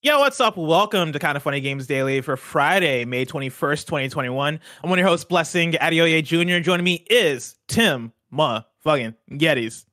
Yo, what's up? Welcome to Kind of Funny Games Daily for Friday, May 21st, 2021. I'm one of your hosts, Blessing Adeoye Jr. Joining me is Tim Ma fucking Gettys.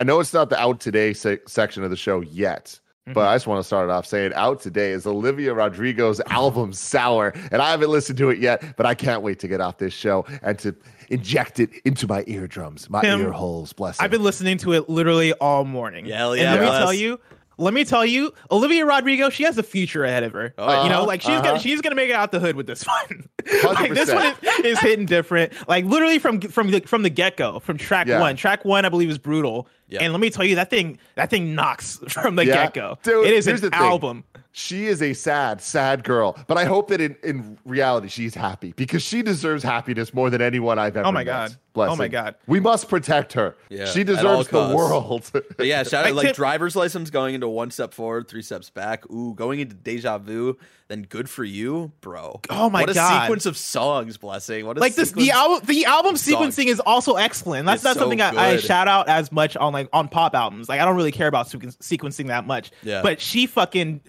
I know it's not the out today se- section of the show yet, Mm-hmm. but I just want to start it off saying out today is Olivia Rodrigo's album Sour. And I haven't listened to it yet, but I can't wait to get off this show and to inject it into my eardrums, my Tim, ear holes. Blessing. I've been listening to it literally all morning. Yeah, hell and yeah, let me bless. tell you, let me tell you, Olivia Rodrigo, she has a future ahead of her. Oh, you know, uh-huh, like she's uh-huh. gonna she's gonna make it out the hood with this one. like this one is, is hitting different. Like literally from from the from the get go, from track Yeah. one. Track one, I believe, is brutal. Yeah. And let me tell you, that thing that thing knocks from the Yeah. get go. It is an the thing. Album. she is a sad, sad girl. But I hope that in, in reality she's happy because she deserves happiness more than anyone I've ever Oh my met. God. Blessing. Oh my God. We must protect her. Yeah, she deserves the world. But yeah, shout out like Tim- driver's license going into one step forward, three steps back. Ooh, going into deja vu, then good for you, bro. Oh my what a God. sequence of songs, blessing. What a like this the album the album songs. sequencing is also excellent that's It's not so something I, I shout out as much on like on pop albums like i don't really care about sequen- sequencing that much Yeah. but she fucking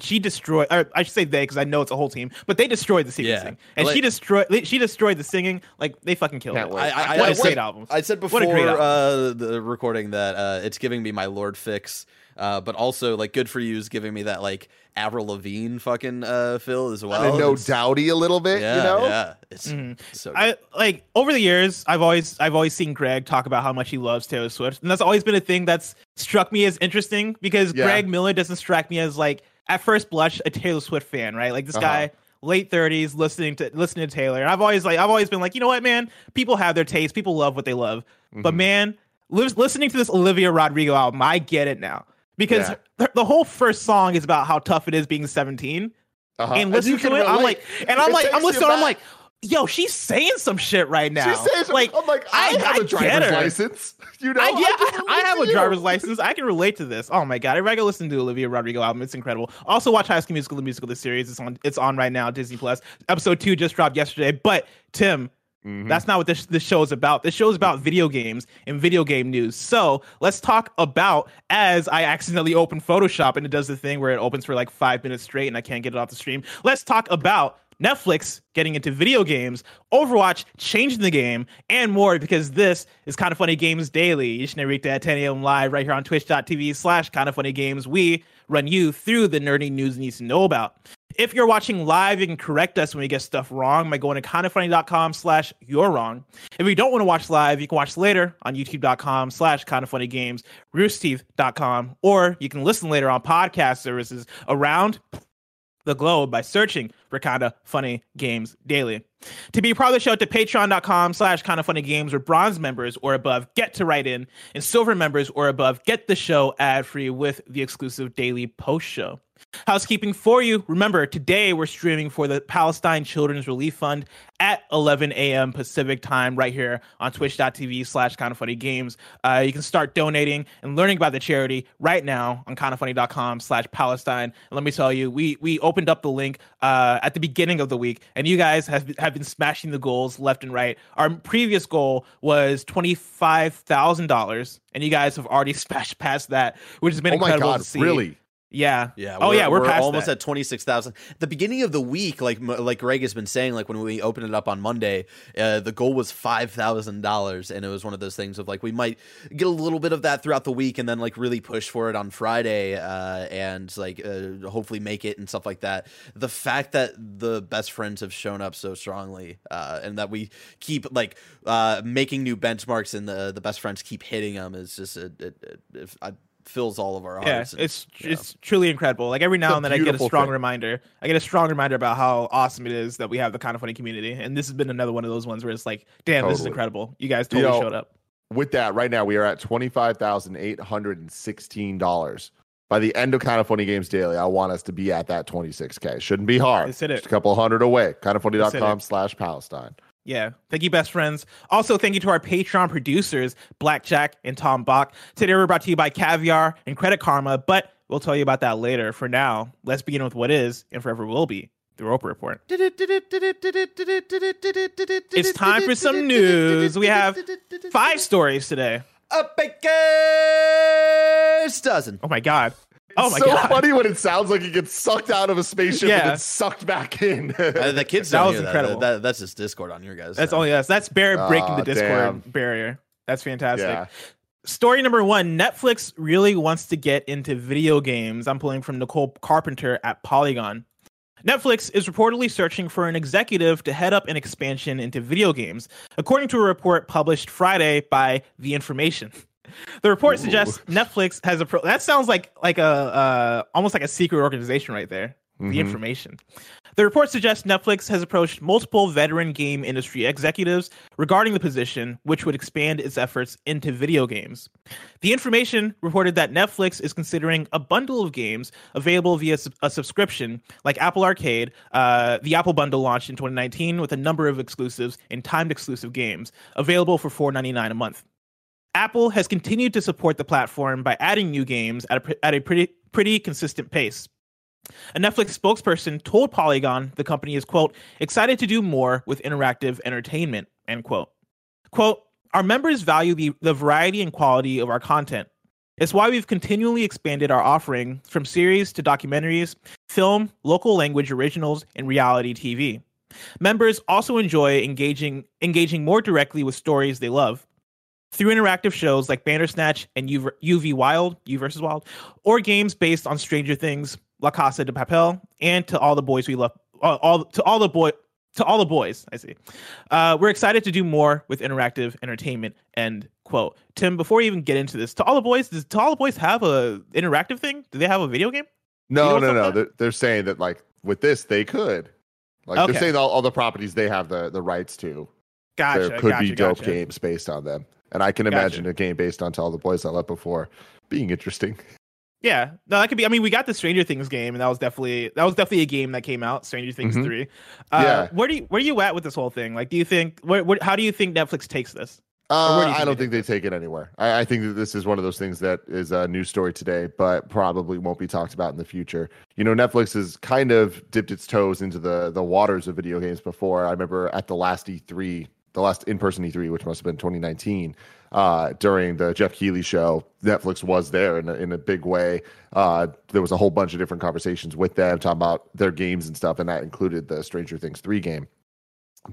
she destroyed or i should say they because i know it's a whole team but they destroyed the sequencing Yeah. and Like- she destroyed she destroyed the singing like they fucking killed it. I, I, what I a said- great album I said before What a great album. uh, the recording that uh, it's giving me my Lorde fix, uh, but also like good for you is giving me that like Avril Lavigne fucking uh, feel as well. and no It's- doubty a little bit, Yeah, you know? yeah, it's so. Good. I like over the years I've always I've always seen Greg talk about how much he loves Taylor Swift and that's always been a thing that's struck me as interesting because Yeah. Greg Miller doesn't strike me as like at first blush a Taylor Swift fan right like this Uh-huh. guy late 30s listening to listening to Taylor and I've always like I've always been like you know what man people have their taste people love what they love but Mm-hmm. man lis- listening to this Olivia Rodrigo album I get it now because Yeah. the, the whole first song is about how tough it is being 17 Uh-huh. and listen to it, I'm like, and I'm It like, I'm listening, I'm like, yo, she's saying some shit right now. She says, like, I'm like, I, have a driver's license. You know, I, yeah, can I, have a you. driver's license. I can relate to this. Oh my god! Everybody go listen to Olivia Rodrigo album. It's incredible. Also, watch High School Musical, the musical, the series. It's on. It's on right now. Disney Plus. Episode two just dropped yesterday. But Tim, Mm-hmm. that's not what this this show is about. This show is about video games and video game news. So let's talk about as I accidentally open Photoshop and it does the thing where it opens for like five minutes straight and I can't get it off the stream. Let's talk about Netflix getting into video games, Overwatch changing the game, and more because this is Kind of Funny Games Daily. Each and every weekday at 10 a.m. live right here on twitch.tv slash Kind of Funny Games. We run you through the nerdy news you need to know about. If you're watching live, you can correct us when we get stuff wrong by going to kindoffunny.com slash you're wrong. If you don't want to watch live, you can watch later on youtube.com slash kindoffunnygames, roosterteeth.com, or you can listen later on podcast services around the globe by searching for Kinda Funny Games Daily. To be part of the show, to patreon.com slash Kinda Funny Games, where bronze members or above get to write in, and silver members or above get the show ad free with the exclusive daily post show. Housekeeping for you. Remember, today we're streaming for the Palestine Children's Relief Fund at 11 a.m. Pacific time right here on twitch.tv slash kind of funny games. Uh, you can start donating and learning about the charity right now on Kind kindoffunny.com slash Palestine. And let me tell you, we we opened up the link uh, at the beginning of the week, and you guys have, have been smashing the goals left and right. Our previous goal was $25,000, and you guys have already smashed past that, which has been Oh my incredible God, to see. really? Yeah. Yeah. Oh we're- yeah, we're, past almost that. at twenty six thousand. The beginning of the week, like like Greg has been saying, like when we opened it up on Monday, uh, the goal was five thousand dollars, and it was one of those things of like we might get a little bit of that throughout the week, and then like really push for it on Friday, uh, and like uh, hopefully make it and stuff like that. The fact that the best friends have shown up so strongly, uh, and that we keep like uh, making new benchmarks, and the the best friends keep hitting them is just I, fills all of our yeah, hearts. and- it's yeah. it's truly incredible. Like every now and then, I get a strong thing. reminder. I get a strong reminder about how awesome it is that we have the kind of funny community. And this has been another one of those ones where it's like, damn, this is incredible. You guys You totally know, showed up. With that, right now we are at twenty five thousand eight hundred and sixteen dollars. By the end of Kind of Funny Games Daily, I want us to be at that twenty six k. Shouldn't be hard. Let's hit it. Just a couple hundred away. Kindoffunny.com Let's slash Palestine. Yeah. Thank you, best friends. Also, thank you to our Patreon producers, Blackjack and Tom Bach. Today, we're brought to you by Caviar and Credit Karma, but we'll tell you about that later. For now, let's begin with what is and forever will be the Roper Report. It's time for some news. We have five stories today. a baker's dozen. Oh my God. Oh my so god, funny when it sounds like he gets sucked out of a spaceship Yeah. and then sucked back in. Uh, the kids That was hear that. incredible. That, That's just Discord on your guys. that's side. only us. That's Barrett breaking Aw, the Discord damn. barrier. That's fantastic. yeah. Story number one Netflix really wants to get into video games. I'm pulling from Nicole Carpenter at Polygon. Netflix is reportedly searching for an executive to head up an expansion into video games, according to a report published Friday by The Information. The report Ooh. suggests Netflix has a pro- that sounds like like a uh, almost like a secret organization right there. Mhm. The information. The report suggests Netflix has approached multiple veteran game industry executives regarding the position, which would expand its efforts into video games. The information reported that Netflix is considering a bundle of games available via a subscription, like Apple Arcade. Uh, the Apple Bundle launched in 2019 with a number of exclusives and timed exclusive games available for $4.99 a month. Apple has continued to support the platform by adding new games at a, at a pretty pretty consistent pace. A Netflix spokesperson told Polygon the company is, quote, excited to do more with interactive entertainment, end quote. Quote, our members value the, the variety and quality of our content. It's why we've continually expanded our offering from series to documentaries, film, local language originals, and reality TV. Members also enjoy engaging engaging more directly with stories they love through interactive shows like Bandersnatch and U- UV Wild, U versus Wild, or games based on Stranger Things, La Casa de Papel, and to all the boys we love, all, all to all the boy. To all the boys, I see. Uh, we're excited to do more with interactive entertainment. End quote. Tim, before we even get into this, to all the boys, does to all the boys have a interactive thing? Do they have a video game? You know No, no, no. They're, they're saying that like with this they could. Like Okay. they're saying all, all the properties they have the, the rights to. Gotcha. there could gotcha, be dope gotcha. games based on them. And I can Gotcha. imagine a game based on To All the Boys I Loved Before being interesting. Yeah, no, that could be. I mean, we got the Stranger Things game, and that was definitely that was definitely a game that came out. Stranger Things Mhm. three. Uh, Yeah. Where do you where are you at with this whole thing? Like, do you think where, where how do you think Netflix takes this? Uh, do I don't think they take it anywhere. I, I think that this is one of those things that is a news story today, but probably won't be talked about in the future. You know, Netflix has kind of dipped its toes into the the waters of video games before. I remember at the last E3, the last in person E3, which must have been 2019, uh, during the Geoff Keighley show, Netflix was there in a, in a big way. Uh, there was a whole bunch of different conversations with them talking about their games and stuff, and that included the Stranger Things 3 game.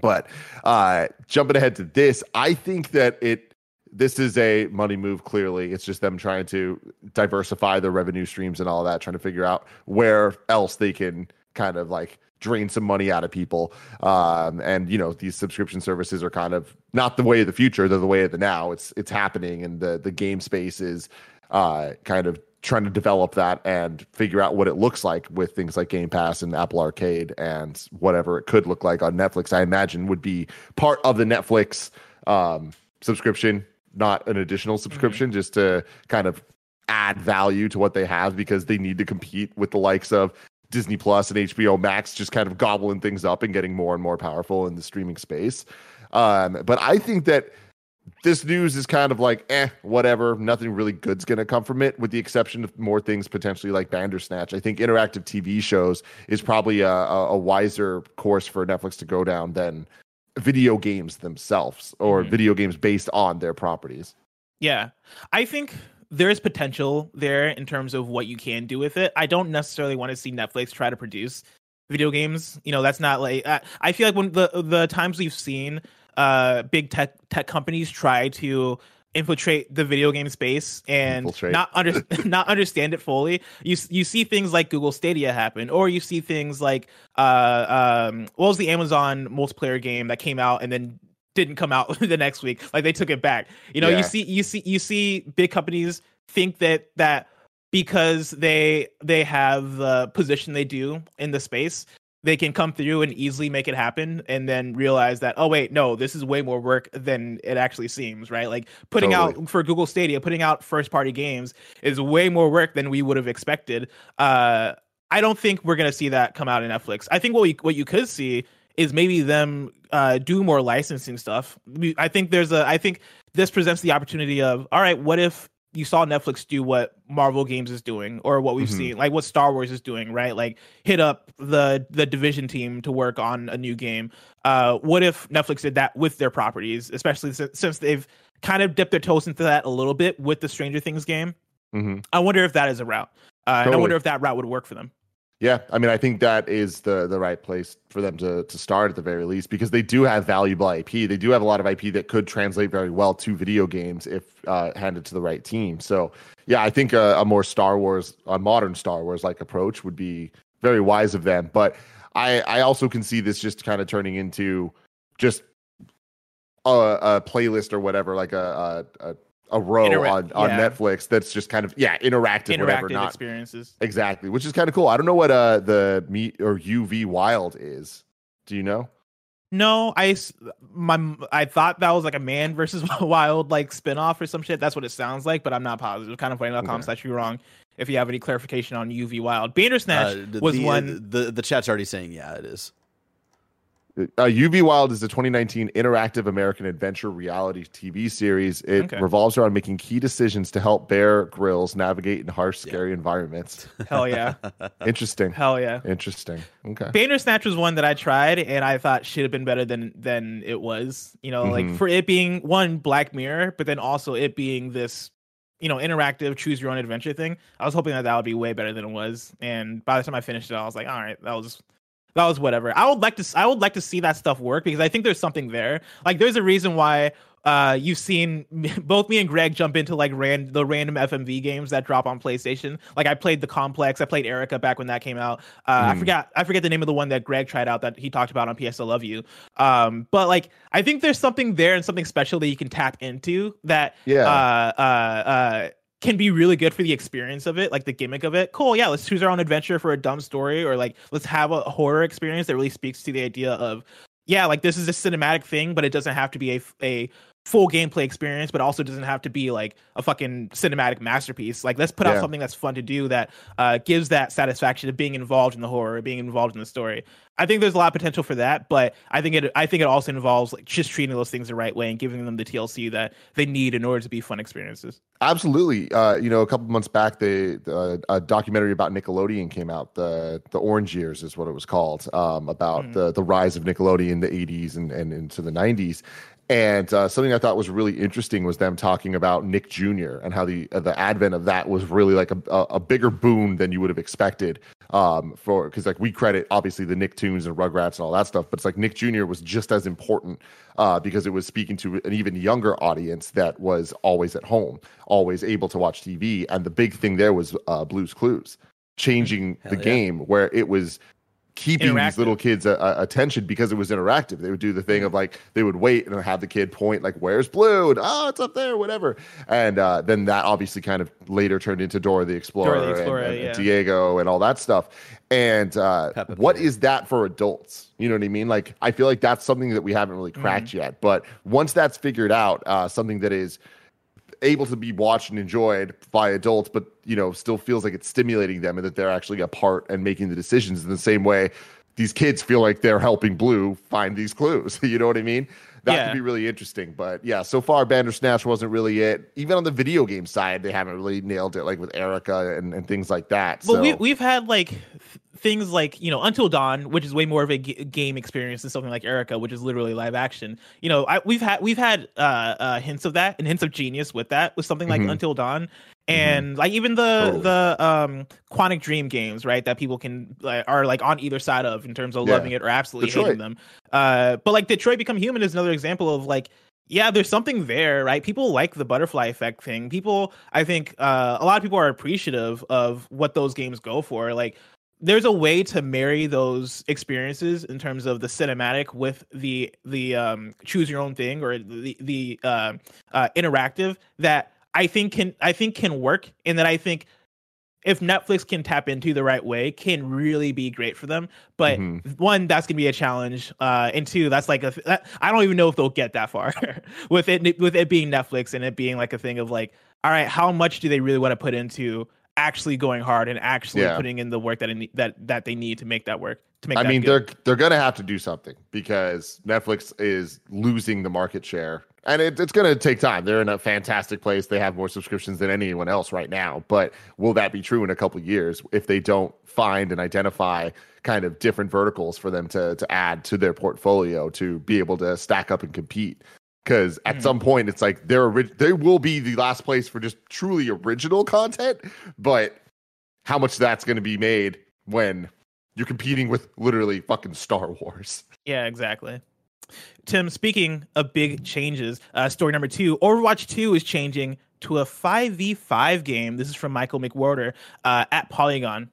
But uh, jumping ahead to this, I think that it this is a money move. Clearly, it's just them trying to diversify their revenue streams and all that, trying to figure out where else they can kind of like drain some money out of people. Um, and you know, these subscription services are kind of not the way of the future; they're the way of the now. It's it's happening, and the the game space is uh, kind of trying to develop that and figure out what it looks like with things like Game Pass and Apple Arcade and whatever it could look like on Netflix. I imagine would be part of the Netflix um, subscription, not an additional subscription, just to kind of add value to what they have because they need to compete with the likes of Disney Plus and HBO Max, just kind of gobbling things up and getting more and more powerful in the streaming space. Um, but I think that this news is kind of like, eh, whatever. Nothing really good's going to come from it, with the exception of more things potentially like Bandersnatch. I think interactive TV shows is probably a, a, wiser course for Netflix to go down than video games themselves or Mhm. video games based on their properties. Yeah, I think there is potential there in terms of what you can do with it. I don't necessarily want to see Netflix try to produce video games. You know, that's not like I, I feel like when the the times we've seen uh big tech tech companies try to infiltrate the video game space and Infiltrate. not under not understand it fully. You you see things like Google Stadia happen, or you see things like uh um what was the Amazon multiplayer game that came out and then didn't come out the next week. Like they took it back. You know Yeah. you see you see you see big companies think that that because they they have the position they do in the space they can come through and easily make it happen and then realize that oh wait no this is way more work than it actually seems right? Like putting Totally. out for google stadia putting out first party games is way more work than we would have expected. Uh i don't think we're going to see that come out in netflix. I think what we what you could see is maybe them uh do more licensing stuff We- i think there's a i think this presents the opportunity of all right what if you saw Netflix do what Marvel Games is doing, or what we've Mhm. seen, like what Star Wars is doing, right? Like hit up the the division team to work on a new game. Uh, what if Netflix did that with their properties, especially since, since they've kind of dipped their toes into that a little bit with the Stranger Things game? hmm I wonder if that is a route. Uh, And I wonder if that route would work for them. Yeah, I mean, I think that is the the right place for them to to start at the very least because they do have valuable IP. They do have a lot of IP that could translate very well to video games if uh, handed to the right team. So, yeah, I think a, a more Star Wars, a modern Star Wars like approach would be very wise of them. But I I also can see this just kind of turning into just a, a playlist or whatever, like a a, a, a row Intera- on on yeah. Netflix that's just kind of yeah interactive, whatever, Interactive not experiences. Exactly, which is kind of cool. I don't know what uh the meet or UV wild is. Do you know? No, I my I thought that was like a man versus wild like spinoff or some shit. That's what it sounds like, but I'm not positive. Kind of funny.com Okay. slash you wrong. If you have any clarification on UV Wild, Bandersnatch Uh, the- was the, one. The the chat's already saying yeah, it is. Uh, UV Wild is a 2019 interactive American adventure reality TV series. It Okay. revolves around making key decisions to help Bear Grylls navigate in harsh, scary environments. Hell yeah, Interesting. hell yeah. Interesting. Okay. Bandersnatch was one that I tried and I thought should have been better than than it was. You know, like Mhm. for it being one Black Mirror, but then also it being this, you know, interactive choose your own adventure thing. I was hoping that that would be way better than it was. And by the time I finished it, I was like, all right, that was that was whatever. I would like to I would like to see that stuff work because I think there's something there. Like there's a reason why uh you've seen both me and Greg jump into like ran the random FMV games that drop on PlayStation. Like I played the Complex, I played Erica back when that came out. Uh, I Mhm. forgot I forget the name of the one that Greg tried out that he talked about on PS I Love You. Um but like I think there's something there and something special that you can tap into that Yeah. uh uh uh can be really good for the experience of it, like the gimmick of it. Cool, yeah, let's choose our own adventure for a dumb story, or like let's have a horror experience that really speaks to the idea of, yeah, like this is a cinematic thing, but it doesn't have to be a a full gameplay experience, but also doesn't have to be like a fucking cinematic masterpiece. Like let's put out Yeah. something that's fun to do that uh, gives that satisfaction of being involved in the horror, being involved in the story. I think there's a lot of potential for that, but I think it I think it also involves like just treating those things the right way and giving them the TLC that they need in order to be fun experiences. Absolutely. Uh, you know, a couple months back, they uh, a documentary about Nickelodeon came out. The the Orange Years is what it was called. Um, about Mhm. the the rise of Nickelodeon in the '80s and and into the '90s. And uh, something I thought was really interesting was them talking about Nick Jr. and how the uh, the advent of that was really like a, a, bigger boon than you would have expected. Um, for because like we credit obviously the Nicktoons and Rugrats and all that stuff, but it's like Nick Jr. was just as important uh, because it was speaking to an even younger audience that was always at home, always able to watch TV. And the big thing there was uh, Blue's Clues, changing Hell the yeah. game where it was keeping these little kids' uh, uh, attention because it was interactive. They would do the thing of like they would wait and have the kid point like, "Where's Blue?" and "Oh, it's up there," whatever. And uh, then that obviously kind of later turned into Dora the Explorer, Dora the Explorer, and, and yeah. Diego and all that stuff. And uh, Peppa what Pig. is that for adults? You know what I mean? Like I feel like that's something that we haven't really cracked yet. But once that's figured out, uh, something that is able to be watched and enjoyed by adults, but you know, still feels like it's stimulating them and that they're actually a part and making the decisions in the same way these kids feel like they're helping Blue find these clues. you know what I mean? That Yeah. could be really interesting. But yeah, so far Bandersnatch wasn't really it. Even on the video game side, they haven't really nailed it, like with Erica and, and things like that. But so we we've had like things like you know Until Dawn, which is way more of a g- game experience than something like Erica, which is literally live action. You know, I, we've had we've had uh, uh, hints of that and hints of genius with that with something like Mhm. Until Dawn. And like even the Totally. the um Quantic Dream games, right? That people can like, are like on either side of in terms of Yeah. loving it or absolutely Detroit. hating them. Uh, but like Detroit Become Human is another example of like yeah, there's something there, right? People like the butterfly effect thing. People, I think, uh, a lot of people are appreciative of what those games go for. Like, there's a way to marry those experiences in terms of the cinematic with the the um, choose your own thing or the the uh, uh, interactive that I think can I think can work, and that I think if Netflix can tap into the right way, can really be great for them. But Mhm. one, that's gonna be a challenge, uh, and two, that's like a that, I don't even know if they'll get that far with it with it being Netflix and it being like a thing of like, all right, how much do they really want to put into actually going hard and actually Yeah. putting in the work that it, that that they need to make that work to make. I mean, good. they're they're gonna have to do something because Netflix is losing the market share, and it, it's gonna take time. They're in a fantastic place. They have more subscriptions than anyone else right now. But will that be true in a couple years if they don't find and identify kind of different verticals for them to to add to their portfolio to be able to stack up and compete? Because at Mhm. some point, it's like they're ori- they will be the last place for just truly original content, but how much that's going to be made when you're competing with literally fucking Star Wars. Yeah, exactly. Tim, speaking of big changes, uh, story number two Overwatch 2 is changing to a 5v5 game. This is from Michael McWhorter uh, at Polygon.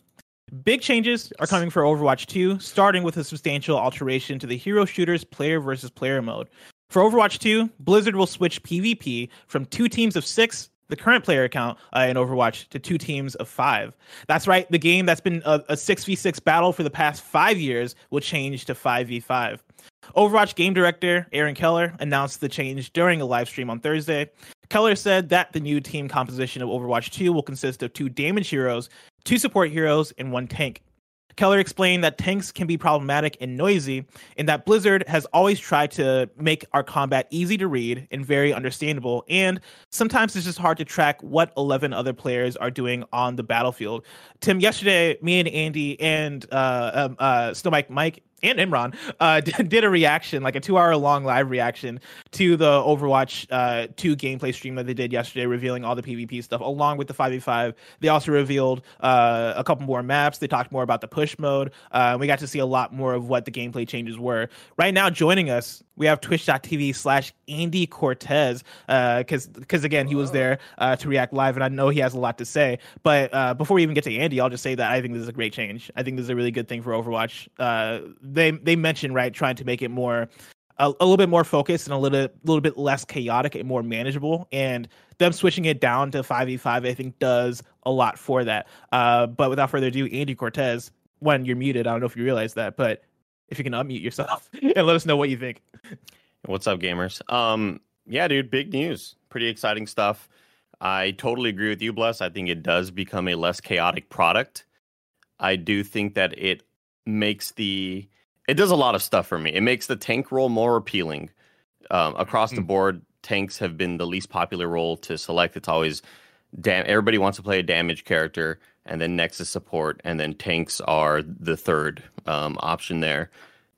Big changes are coming for Overwatch 2, starting with a substantial alteration to the hero shooters player versus player mode. For Overwatch 2, Blizzard will switch PvP from two teams of six the current player count uh, in Overwatch to two teams of five. That's right. The game that's been a, a 6v6 battle for the past five years will change to 5v5. Overwatch game director Aaron Keller announced the change during a live stream on Thursday. Keller said that the new team composition of Overwatch 2 will consist of two damage heroes, two support heroes, and one tank. Keller explained that tanks can be problematic and noisy, and that Blizzard has always tried to make our combat easy to read and very understandable. And sometimes it's just hard to track what 11 other players are doing on the battlefield. Tim, yesterday, me and Andy and uh, um, uh, Snow Bike Mike and Imran uh, did a reaction, like a two hour long live reaction to the Overwatch uh, 2 gameplay stream that they did yesterday, revealing all the PvP stuff along with the 5v5. They also revealed uh, a couple more maps. They talked more about the push mode. Uh, we got to see a lot more of what the gameplay changes were. Right now, joining us, we have twitch.tv slash Andy Cortez, because uh, because again, he was there uh, to react live, and I know he has a lot to say. But before we even get to Andy, I'll just say that I think this is a great change. I think this is a really good thing for Overwatch they they mentioned right trying to make it more a, a, little bit more focused and a little little bit less chaotic and more manageable. And them switching it down to five v five, I think, does a lot for that. Uh, but without further ado, Andy Cortez, when you're muted, I don't know if you realize that, but if you can unmute yourself and let us know what you think. What's up, gamers? Um, yeah, dude, big news, pretty exciting stuff. I totally agree with you, Bless. I think it does become a less chaotic product. I do think that it makes the it does a lot of stuff for me. It makes the tank role more appealing. Um, across mm-hmm. the board, tanks have been the least popular role to select. It's always damn. everybody wants to play a damage character, and then next is support, and then tanks are the third um, option there.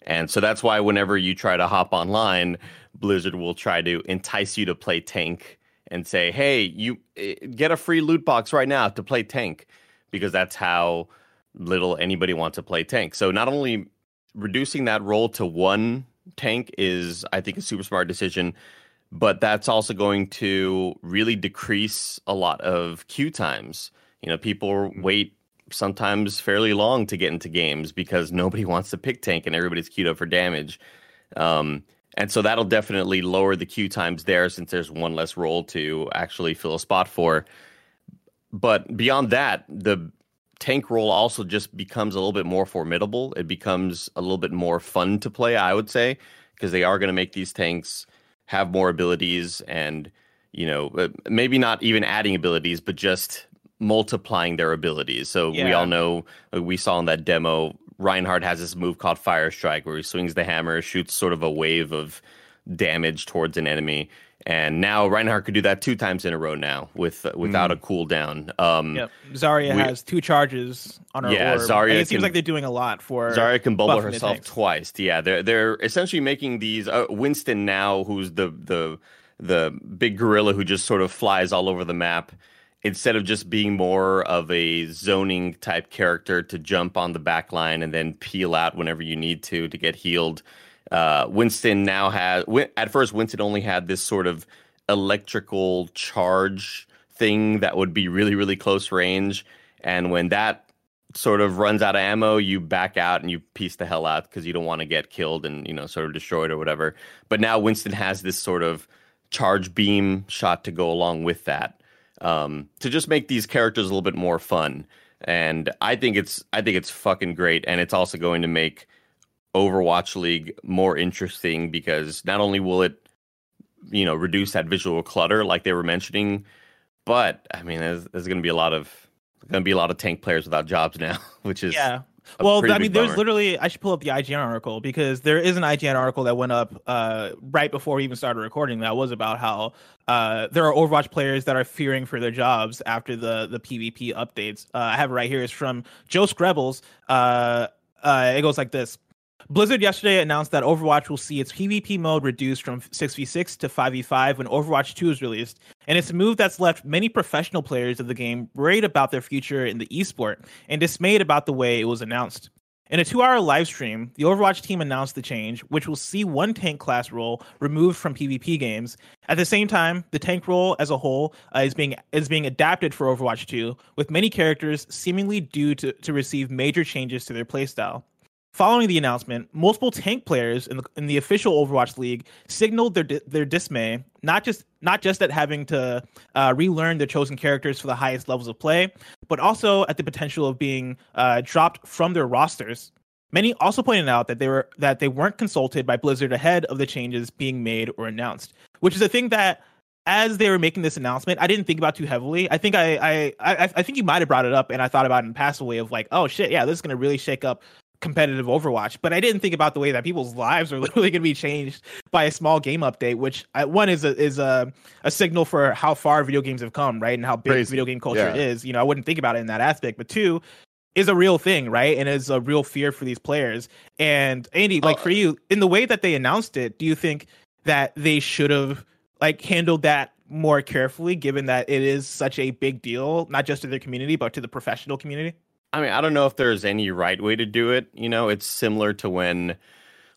And so that's why whenever you try to hop online, Blizzard will try to entice you to play tank and say, "Hey, you eh, get a free loot box right now to play tank," because that's how little anybody wants to play tank. So not only reducing that role to one tank is, I think, a super smart decision. But that's also going to really decrease a lot of queue times. You know, people mm-hmm. wait sometimes fairly long to get into games because nobody wants to pick tank and everybody's queued up for damage. Um, and so that'll definitely lower the queue times there since there's one less role to actually fill a spot for. But beyond that, the tank role also just becomes a little bit more formidable. It becomes a little bit more fun to play, I would say, because they are going to make these tanks have more abilities and, you know, uh, maybe not even adding abilities, but just multiplying their abilities. So yeah. we all know, uh, we saw in that demo, Reinhardt has this move called Fire Strike where he swings the hammer, shoots sort of a wave of damage towards an enemy and now Reinhardt could do that two times in a row now with uh, without mm. a cooldown. Um, yep. Zarya we, has two charges on her yeah, orb. Zarya. It seems like they're doing a lot for Zarya can bubble herself twice. Yeah, they're they're essentially making these. Uh, Winston now, who's the the the big gorilla who just sort of flies all over the map. Instead of just being more of a zoning type character to jump on the back line and then peel out whenever you need to to get healed, uh, Winston now has. At first, Winston only had this sort of electrical charge thing that would be really, really close range. And when that sort of runs out of ammo, you back out and you piece the hell out because you don't want to get killed and you know sort of destroyed or whatever. But now Winston has this sort of charge beam shot to go along with that um, to just make these characters a little bit more fun. And I think it's I think it's fucking great, and it's also going to make Overwatch League more interesting because not only will it, you know, reduce that visual clutter like they were mentioning, but I mean, there's, there's going to be a lot of going to be a lot of tank players without jobs now, which is yeah. Well, I mean, there's literally I should pull up the IGN article because there is an IGN article that went up uh, right before we even started recording that was about how uh, there are Overwatch players that are fearing for their jobs after the the PvP updates. Uh, I have it right here. It's from Joe Skrebels. Uh, uh, it goes like this. Blizzard yesterday announced that Overwatch will see its PvP mode reduced from 6v6 to 5v5 when Overwatch 2 is released. And it's a move that's left many professional players of the game worried about their future in the esport and dismayed about the way it was announced. In a two hour live stream, the Overwatch team announced the change, which will see one tank class role removed from PvP games. At the same time, the tank role as a whole uh, is being is being adapted for Overwatch 2, with many characters seemingly due to, to receive major changes to their playstyle. Following the announcement, multiple tank players in the, in the official Overwatch League signaled their their dismay, not just not just at having to uh, relearn their chosen characters for the highest levels of play, but also at the potential of being uh, dropped from their rosters. Many also pointed out that they were that they weren't consulted by Blizzard ahead of the changes being made or announced, which is a thing that as they were making this announcement, I didn't think about too heavily. I think I I I, I think you might have brought it up, and I thought about it in a passive way of like, oh shit, yeah, this is gonna really shake up competitive Overwatch, but I didn't think about the way that people's lives are literally going to be changed by a small game update. Which uh, one is a is a, a signal for how far video games have come, right, and how big Crazy. video game culture yeah. is. You know, I wouldn't think about it in that aspect. But two is a real thing, right, and is a real fear for these players. And Andy, like uh, for you, in the way that they announced it, do you think that they should have like handled that more carefully, given that it is such a big deal, not just to their community but to the professional community? I mean, I don't know if there's any right way to do it. You know, it's similar to when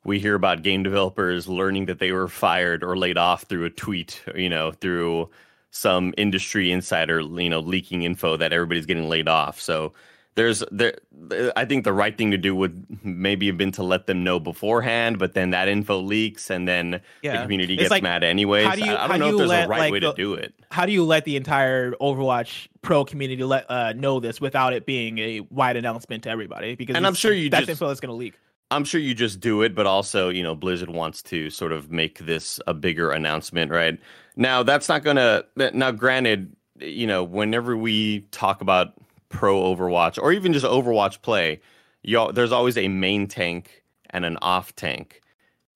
we hear about game developers learning that they were fired or laid off through a tweet, you know, through some industry insider, you know, leaking info that everybody's getting laid off. So there's there I think the right thing to do would maybe have been to let them know beforehand, but then that info leaks and then yeah. the community gets like, mad anyways. How do you, I, I don't know if there's let, a right like, way the, to do it. How do you let the entire Overwatch pro community let uh, know this without it being a wide announcement to everybody? Because and I'm sure you that just, info is going to leak. I'm sure you just do it, but also, you know, Blizzard wants to sort of make this a bigger announcement, right? Now, that's not going to. Now, granted, you know, whenever we talk about pro Overwatch or even just Overwatch play, you there's always a main tank and an off tank.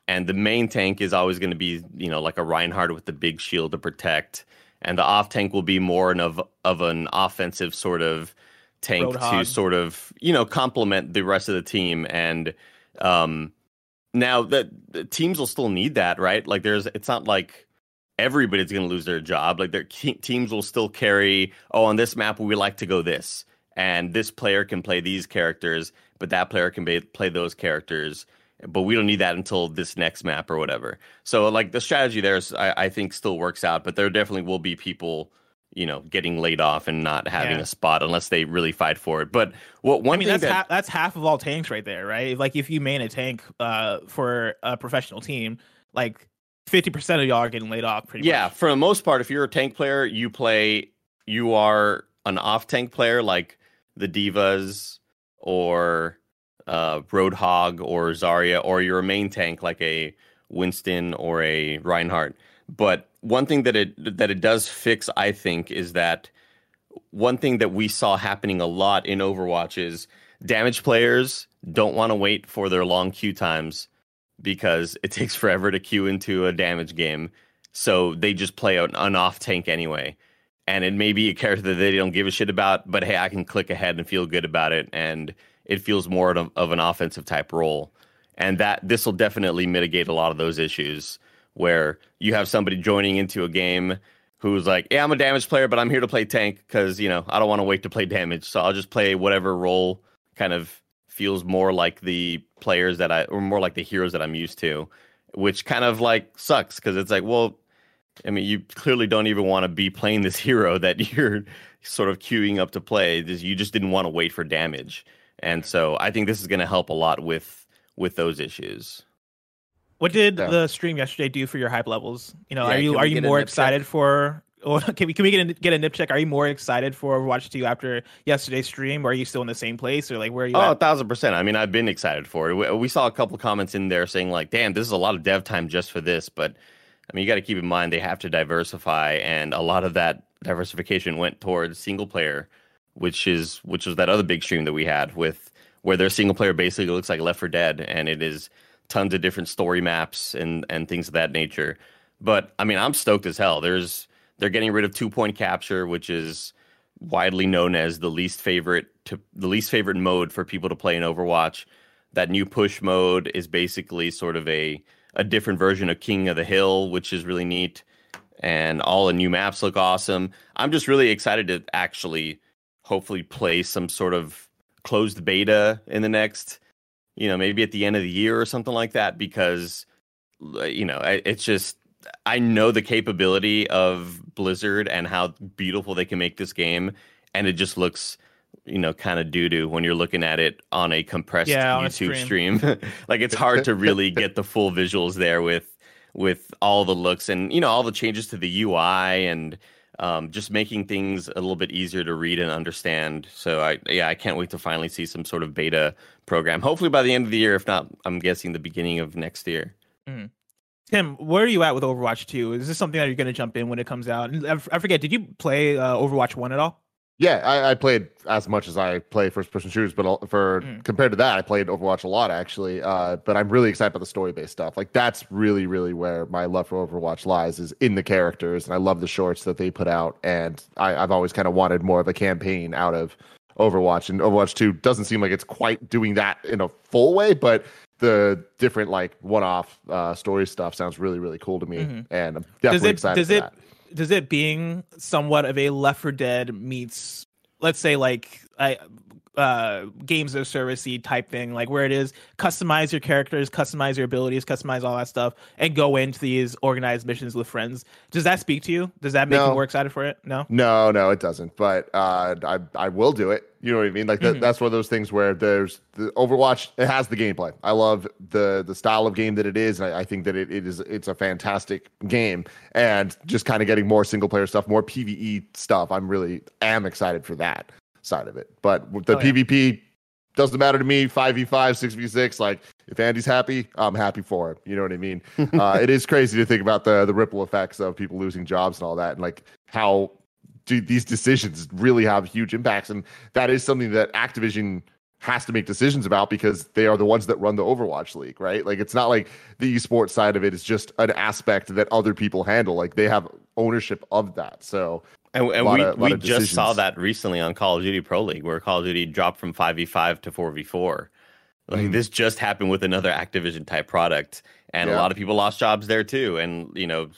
And the main tank is always going to be, you know, like a Reinhardt with the big shield to protect. And the off tank will be more of of an offensive sort of tank to sort of, you know, complement the rest of the team. And um now that the teams will still need that, right? Like there's it's not like everybody's going to lose their job. Like their teams will still carry, oh, on this map we like to go this, and this player can play these characters, but that player can be, play those characters. But we don't need that until this next map or whatever. So like the strategy there is, I, I think, still works out. But there definitely will be people you know getting laid off and not having yeah. a spot unless they really fight for it. But what one I mean that's that, that's half of all tanks right there, right? Like if you main a tank uh, for a professional team, like fifty percent of y'all are getting laid off. Pretty yeah, much. for the most part, if you're a tank player, you play. You are an off tank player like the D.Vas or uh, Roadhog or Zarya, or you're a main tank like a Winston or a Reinhardt. But one thing that it that it does fix, I think, is that one thing that we saw happening a lot in Overwatch is damage players don't want to wait for their long queue times because it takes forever to queue into a damage game. So they just play an, an off tank anyway. And it may be a character that they don't give a shit about, but hey, I can click ahead and feel good about it. And it feels more of, of an offensive type role. And that this will definitely mitigate a lot of those issues where you have somebody joining into a game who's like, yeah, I'm a damage player, but I'm here to play tank because, you know, I don't want to wait to play damage. So I'll just play whatever role kind of feels more like the players that I or more like the heroes that I'm used to, which kind of like sucks because it's like, well, I mean, you clearly don't even want to be playing this hero that you're sort of queuing up to play. You just didn't want to wait for damage, and so I think this is going to help a lot with with those issues. What did yeah. the stream yesterday do for your hype levels? You know, yeah, are you are you more excited for Oh, can we can we get a, get a nip check? Are you more excited for Overwatch 2 after yesterday's stream, or are you still in the same place, or like where are you? Oh, at? a thousand percent. I mean, I've been excited for it. We, we, saw a couple comments in there saying like, "Damn, this is a lot of dev time just for this." But I mean, you got to keep in mind they have to diversify, and a lot of that diversification went towards single player, which is which was that other big stream that we had with where their single player basically looks like Left 4 Dead, and it is tons of different story maps and and things of that nature. But I mean, I'm stoked as hell. There's they're getting rid of two point capture, which is widely known as the least favorite to the least favorite mode for people to play in Overwatch. that new push mode is basically sort of a a different version of King of the Hill, which is really neat. And all the new maps look awesome. I'm just really excited to actually hopefully play some sort of closed beta in the next, you know, maybe at the end of the year or something like that, because, you know, it's just, I know the capability of Blizzard and how beautiful they can make this game. And it just looks you know kind of doo doo when you're looking at it on a compressed yeah, YouTube stream. stream. like it's hard to really get the full visuals there with with all the looks and you know all the changes to the UI and um, just making things a little bit easier to read and understand. So I yeah I can't wait to finally see some sort of beta program. Hopefully by the end of the year, if not, I'm guessing the beginning of next year. Mm. Tim, where are you at with Overwatch 2? Is this something that you're going to jump in when it comes out? I forget, did you play uh, Overwatch 1 at all? Yeah, I, I, played as much as I play first person shooters, but for mm. compared to that, I played Overwatch a lot actually. Uh, but I'm really excited about the story based stuff. Like that's really, really where my love for Overwatch lies is in the characters, and I love the shorts that they put out. And I, I've always kind of wanted more of a campaign out of Overwatch, and Overwatch Two doesn't seem like it's quite doing that in a full way, but the different like one-off uh, story stuff sounds really, really cool to me, mm-hmm. and I'm definitely does it, excited. Does it? That does it being somewhat of a Left 4 Dead meets, let's say, like I uh games of servicey type thing like where it is customize your characters customize your abilities customize all that stuff and go into these organized missions with friends. Does that speak to you? Does that make no. you more excited for it? No? No no it doesn't. But uh i i will do it. You know what i mean? Like mm-hmm. that's one of those things where there's the overwatch it has the gameplay. I love the the style of game that it is and i, I think that it, it is it's a fantastic game. And just kind of getting more single player stuff more pve stuff i'm really am excited for that side of it. But the oh, PvP yeah. doesn't matter to me. Five v five, six v six. Like if Andy's happy, I'm happy for him. You know what I mean? uh, it is crazy to think about the the ripple effects of people losing jobs and all that, and like how do these decisions really have huge impacts. And that is something that Activision has to make decisions about because they are the ones that run the Overwatch League, right? Like it's not like the esports side of it is just an aspect that other people handle. Like they have ownership of that. So and, and we, of, we just saw that recently on Call of Duty Pro League, where Call of Duty dropped from 5v5 to 4v4. Like mm. this just happened with another Activision type product, and yeah. a lot of people lost jobs there too. And you know,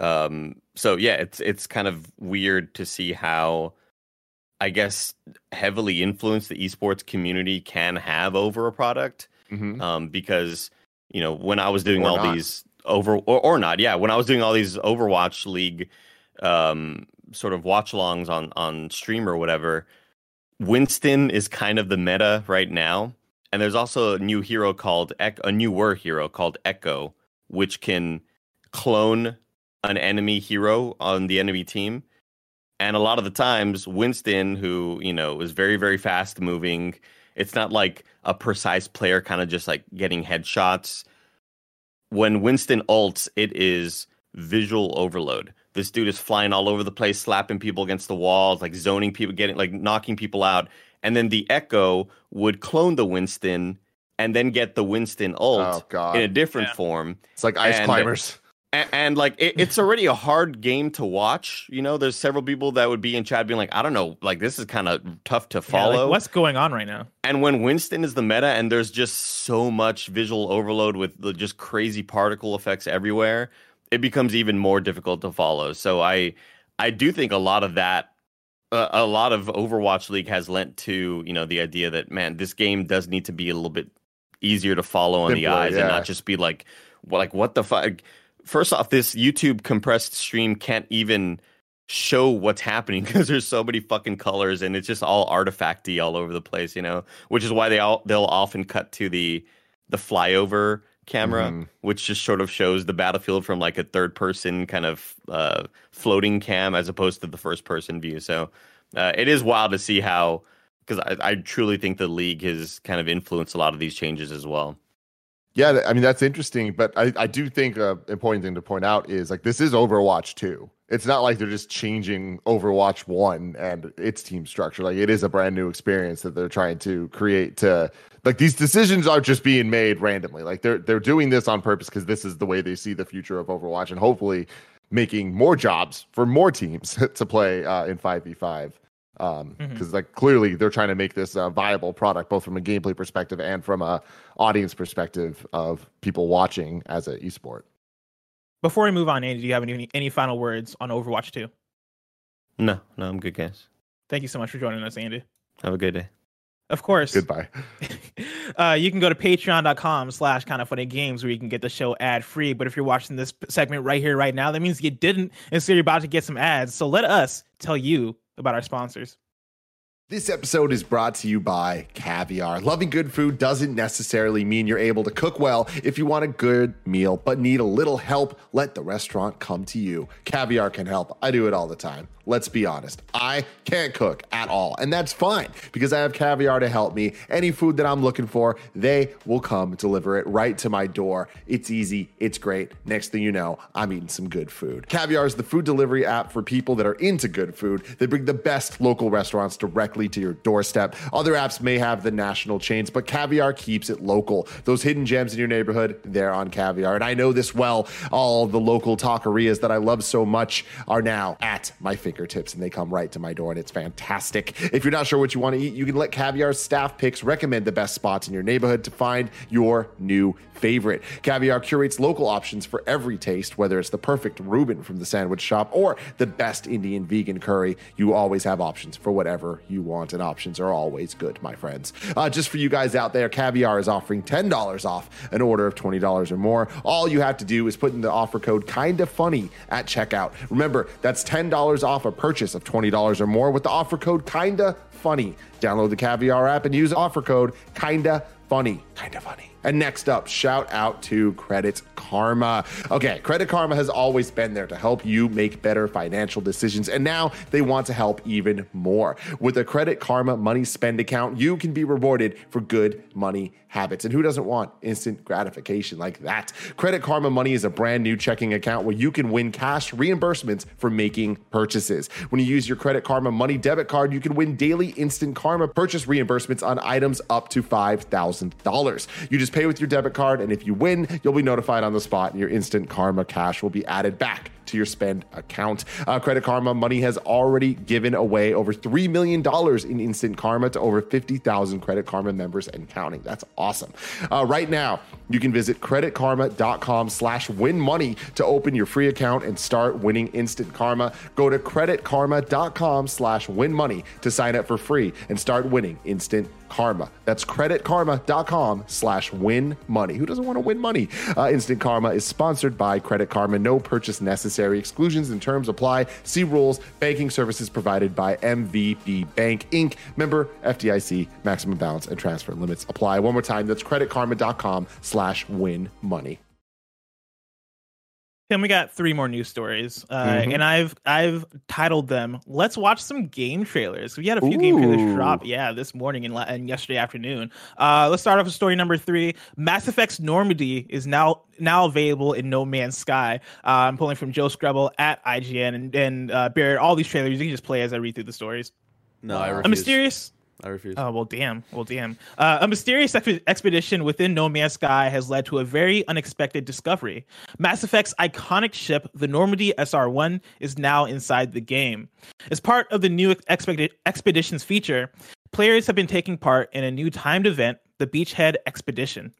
um, so yeah, it's it's kind of weird to see how, I guess, heavily influenced the esports community can have over a product, mm-hmm. um, because you know when I was doing or all not. these over or, or not, yeah, when I was doing all these Overwatch League um sort of watch alongs on on stream or whatever, Winston is kind of the meta right now. And there's also a new hero called a new war hero called Echo, which can clone an enemy hero on the enemy team. And a lot of the times, Winston, who you know is very very fast moving, it's not like a precise player kind of just like getting headshots. When Winston ults, it is visual overload this dude is flying all over the place, slapping people against the walls, like zoning people, getting like knocking people out. And then the Echo would clone the Winston and then get the Winston ult oh, in a different yeah. form. It's like ice and, climbers. And, and like it, it's already a hard game to watch. You know, there's several people that would be in chat being like, I don't know, like this is kind of tough to follow. Yeah, like, what's going on right now? And when Winston is the meta and there's just so much visual overload with the just crazy particle effects everywhere, it becomes even more difficult to follow. So I I do think a lot of that uh, a lot of Overwatch League has lent to, you know, the idea that man, this game does need to be a little bit easier to follow on Simpler, the eyes yeah. and not just be like like what the fuck first off this YouTube compressed stream can't even show what's happening because there's so many fucking colors and it's just all artifacty all over the place, you know, which is why they all they'll often cut to the the flyover camera, mm-hmm. which just sort of shows the battlefield from like a third person kind of uh, floating cam as opposed to the first person view. So uh, it is wild to see how, because I, I truly think the league has kind of influenced a lot of these changes as well. Yeah, I mean that's interesting, but I, I do think an important thing to point out is like this is Overwatch 2. It's not like they're just changing Overwatch 1 and its team structure. Like it is a brand new experience that they're trying to create to like these decisions aren't just being made randomly. Like they're they're doing this on purpose because this is the way they see the future of Overwatch and hopefully making more jobs for more teams to play uh, in 5v5. Um, Mhm. because like clearly they're trying to make this a viable product, both from a gameplay perspective and from a audience perspective of people watching as an esport. Before we move on, Andy, do you have any any final words on Overwatch 2? No, no, I'm good, guys. Thank you so much for joining us, Andy. Have a good day. Of course. Goodbye. uh, you can go to patreon.com slash kind of funny games where you can get the show ad free. But if you're watching this segment right here, right now, that means you didn't. And so you're about to get some ads. So let us tell you about our sponsors. This episode is brought to you by Caviar. Loving good food doesn't necessarily mean you're able to cook well. If you want a good meal but need a little help, let the restaurant come to you. Caviar can help. I do it all the time. Let's be honest. I can't cook at all, and that's fine because I have Caviar to help me. Any food that I'm looking for, they will come deliver it right to my door. It's easy, it's great. Next thing you know, I'm eating some good food. Caviar is the food delivery app for people that are into good food. They bring the best local restaurants directly to your doorstep. Other apps may have the national chains, but Caviar keeps it local. Those hidden gems in your neighborhood, they're on Caviar. And I know this well. All the local taquerias that I love so much are now at my fingertips and they come right to my door and it's fantastic. If you're not sure what you want to eat, you can let Caviar's staff picks recommend the best spots in your neighborhood to find your new favorite. Caviar curates local options for every taste, whether it's the perfect Reuben from the sandwich shop or the best Indian vegan curry. You always have options for whatever you want, and options are always good, my friends. Uh, just for you guys out there, Caviar is offering $10 off an order of $20 or more. All you have to do is put in the offer code kinda funny at checkout. Remember, that's $10 off a purchase of $20 or more with the offer code kinda funny. Download the Caviar app and use offer code kinda funny. Kinda funny. And next up, shout out to Credit Karma. Okay, Credit Karma has always been there to help you make better financial decisions, and now they want to help even more. With a Credit Karma money spend account, you can be rewarded for good money habits. And who doesn't want instant gratification like that? Credit Karma Money is a brand new checking account where you can win cash reimbursements for making purchases. When you use your Credit Karma Money debit card, you can win daily instant Karma purchase reimbursements on items up to $5,000. You just pay with your debit card, and if you win, you'll be notified on the spot, and your instant Karma cash will be added back to your spend account. Uh, Credit Karma Money has already given away over $3 million in instant karma to over 50,000 Credit Karma members and counting. That's awesome. Uh, right now, you can visit creditkarma.com slash win money to open your free account and start winning instant karma. Go to creditkarma.com slash win money to sign up for free and start winning instant karma. That's creditkarma.com slash win money. Who doesn't want to win money? Uh, instant karma is sponsored by Credit Karma. No purchase necessary. Exclusions and terms apply. See rules. Banking services provided by MVP Bank Inc. Member FDIC. Maximum balance and transfer limits apply. One more time. That's creditkarma.com slash win money. Tim, we got three more news stories, uh, Mhm. and I've I've titled them "Let's watch some game trailers." We had a few game trailers drop, yeah, this morning and, and yesterday afternoon. Uh, let's start off with story number three. Mass Effect's Normandy is now now available in No Man's Sky. Uh, I'm pulling from Joe Skrebels at IGN and and uh, Barrett. All these trailers you can just play as I read through the stories. No, I Wow. refuse. A mysterious I refuse. Oh well, damn. Well, damn. Uh, a mysterious ex- expedition within No Man's Sky has led to a very unexpected discovery. Mass Effect's iconic ship, the Normandy SR-1, is now inside the game. As part of the new expedi- expeditions feature, players have been taking part in a new timed event, the Beachhead Expedition.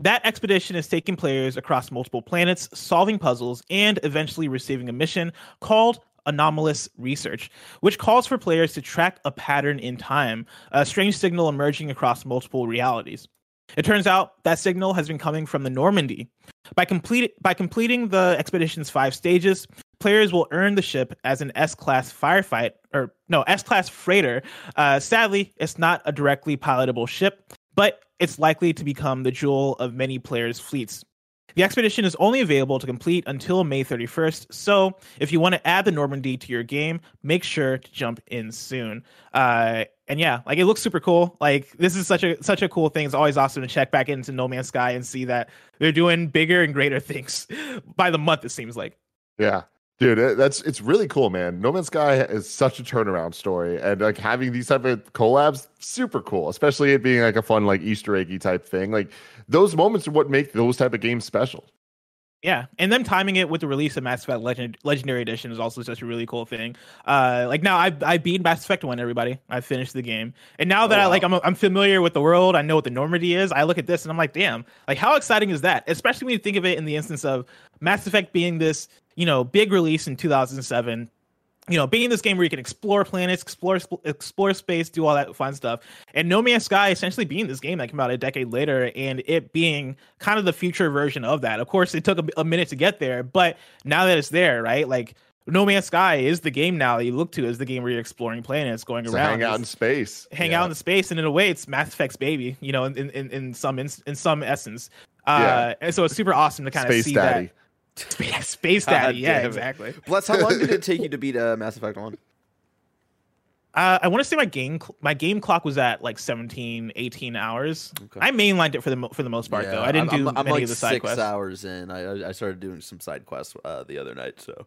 That expedition is taking players across multiple planets, solving puzzles, and eventually receiving a mission called anomalous research, which calls for players to track a pattern in time, a strange signal emerging across multiple realities. It turns out that signal has been coming from the Normandy. By complete by completing the expedition's five stages, players will earn the ship as an S-class firefight or no S-class freighter. Uh, sadly, it's not a directly pilotable ship, but it's likely to become the jewel of many players' fleets. The expedition is only available to complete until May 31st, so if you want to add the Normandy to your game, make sure to jump in soon. Uh, and yeah, like it looks super cool. Like this is such a such a cool thing. It's always awesome to check back into No Man's Sky and see that they're doing bigger and greater things by the month. It seems like. Yeah. Dude, that's it's really cool, man. No Man's Sky is such a turnaround story, and like having these type of collabs, super cool. Especially it being like a fun, like Easter eggy type thing. Like those moments are what make those type of games special. Yeah, and them timing it with the release of Mass Effect Legend- Legendary Edition is also such a really cool thing. Uh, like now, I I beat Mass Effect One. Everybody, I finished the game, and now that Oh, I like. I'm I'm familiar with the world, I know what the Normandy is. I look at this and I'm like, damn, like how exciting is that? Especially when you think of it in the instance of Mass Effect being this you know big release in 2007 you know, being this game where you can explore planets, explore explore space, do all that fun stuff, and No Man's Sky essentially being this game that came out a decade later, and it being kind of the future version of that. Of course, it took a, a minute to get there, but now that it's there, right? Like No Man's Sky is the game now that you look to as the game where you're exploring planets, going To around, hang out in space. hang Yeah. out in space, and in a way, it's Mass Effect's baby. You know, in in, in some in, in some essence. Uh, Yeah. and so it's super awesome to kind of see Daddy. that. Space God Daddy, yeah, exactly. Bless, how long did it take you to beat uh, Mass Effect One? Uh, I want to say my game cl- my game clock was at like 17, 18 hours. Okay. I mainlined it for the mo- for the most part though. I didn't I'm, do I'm, I'm many like of the side six quests. hours in. I I- started doing some side quests uh, the other night. So,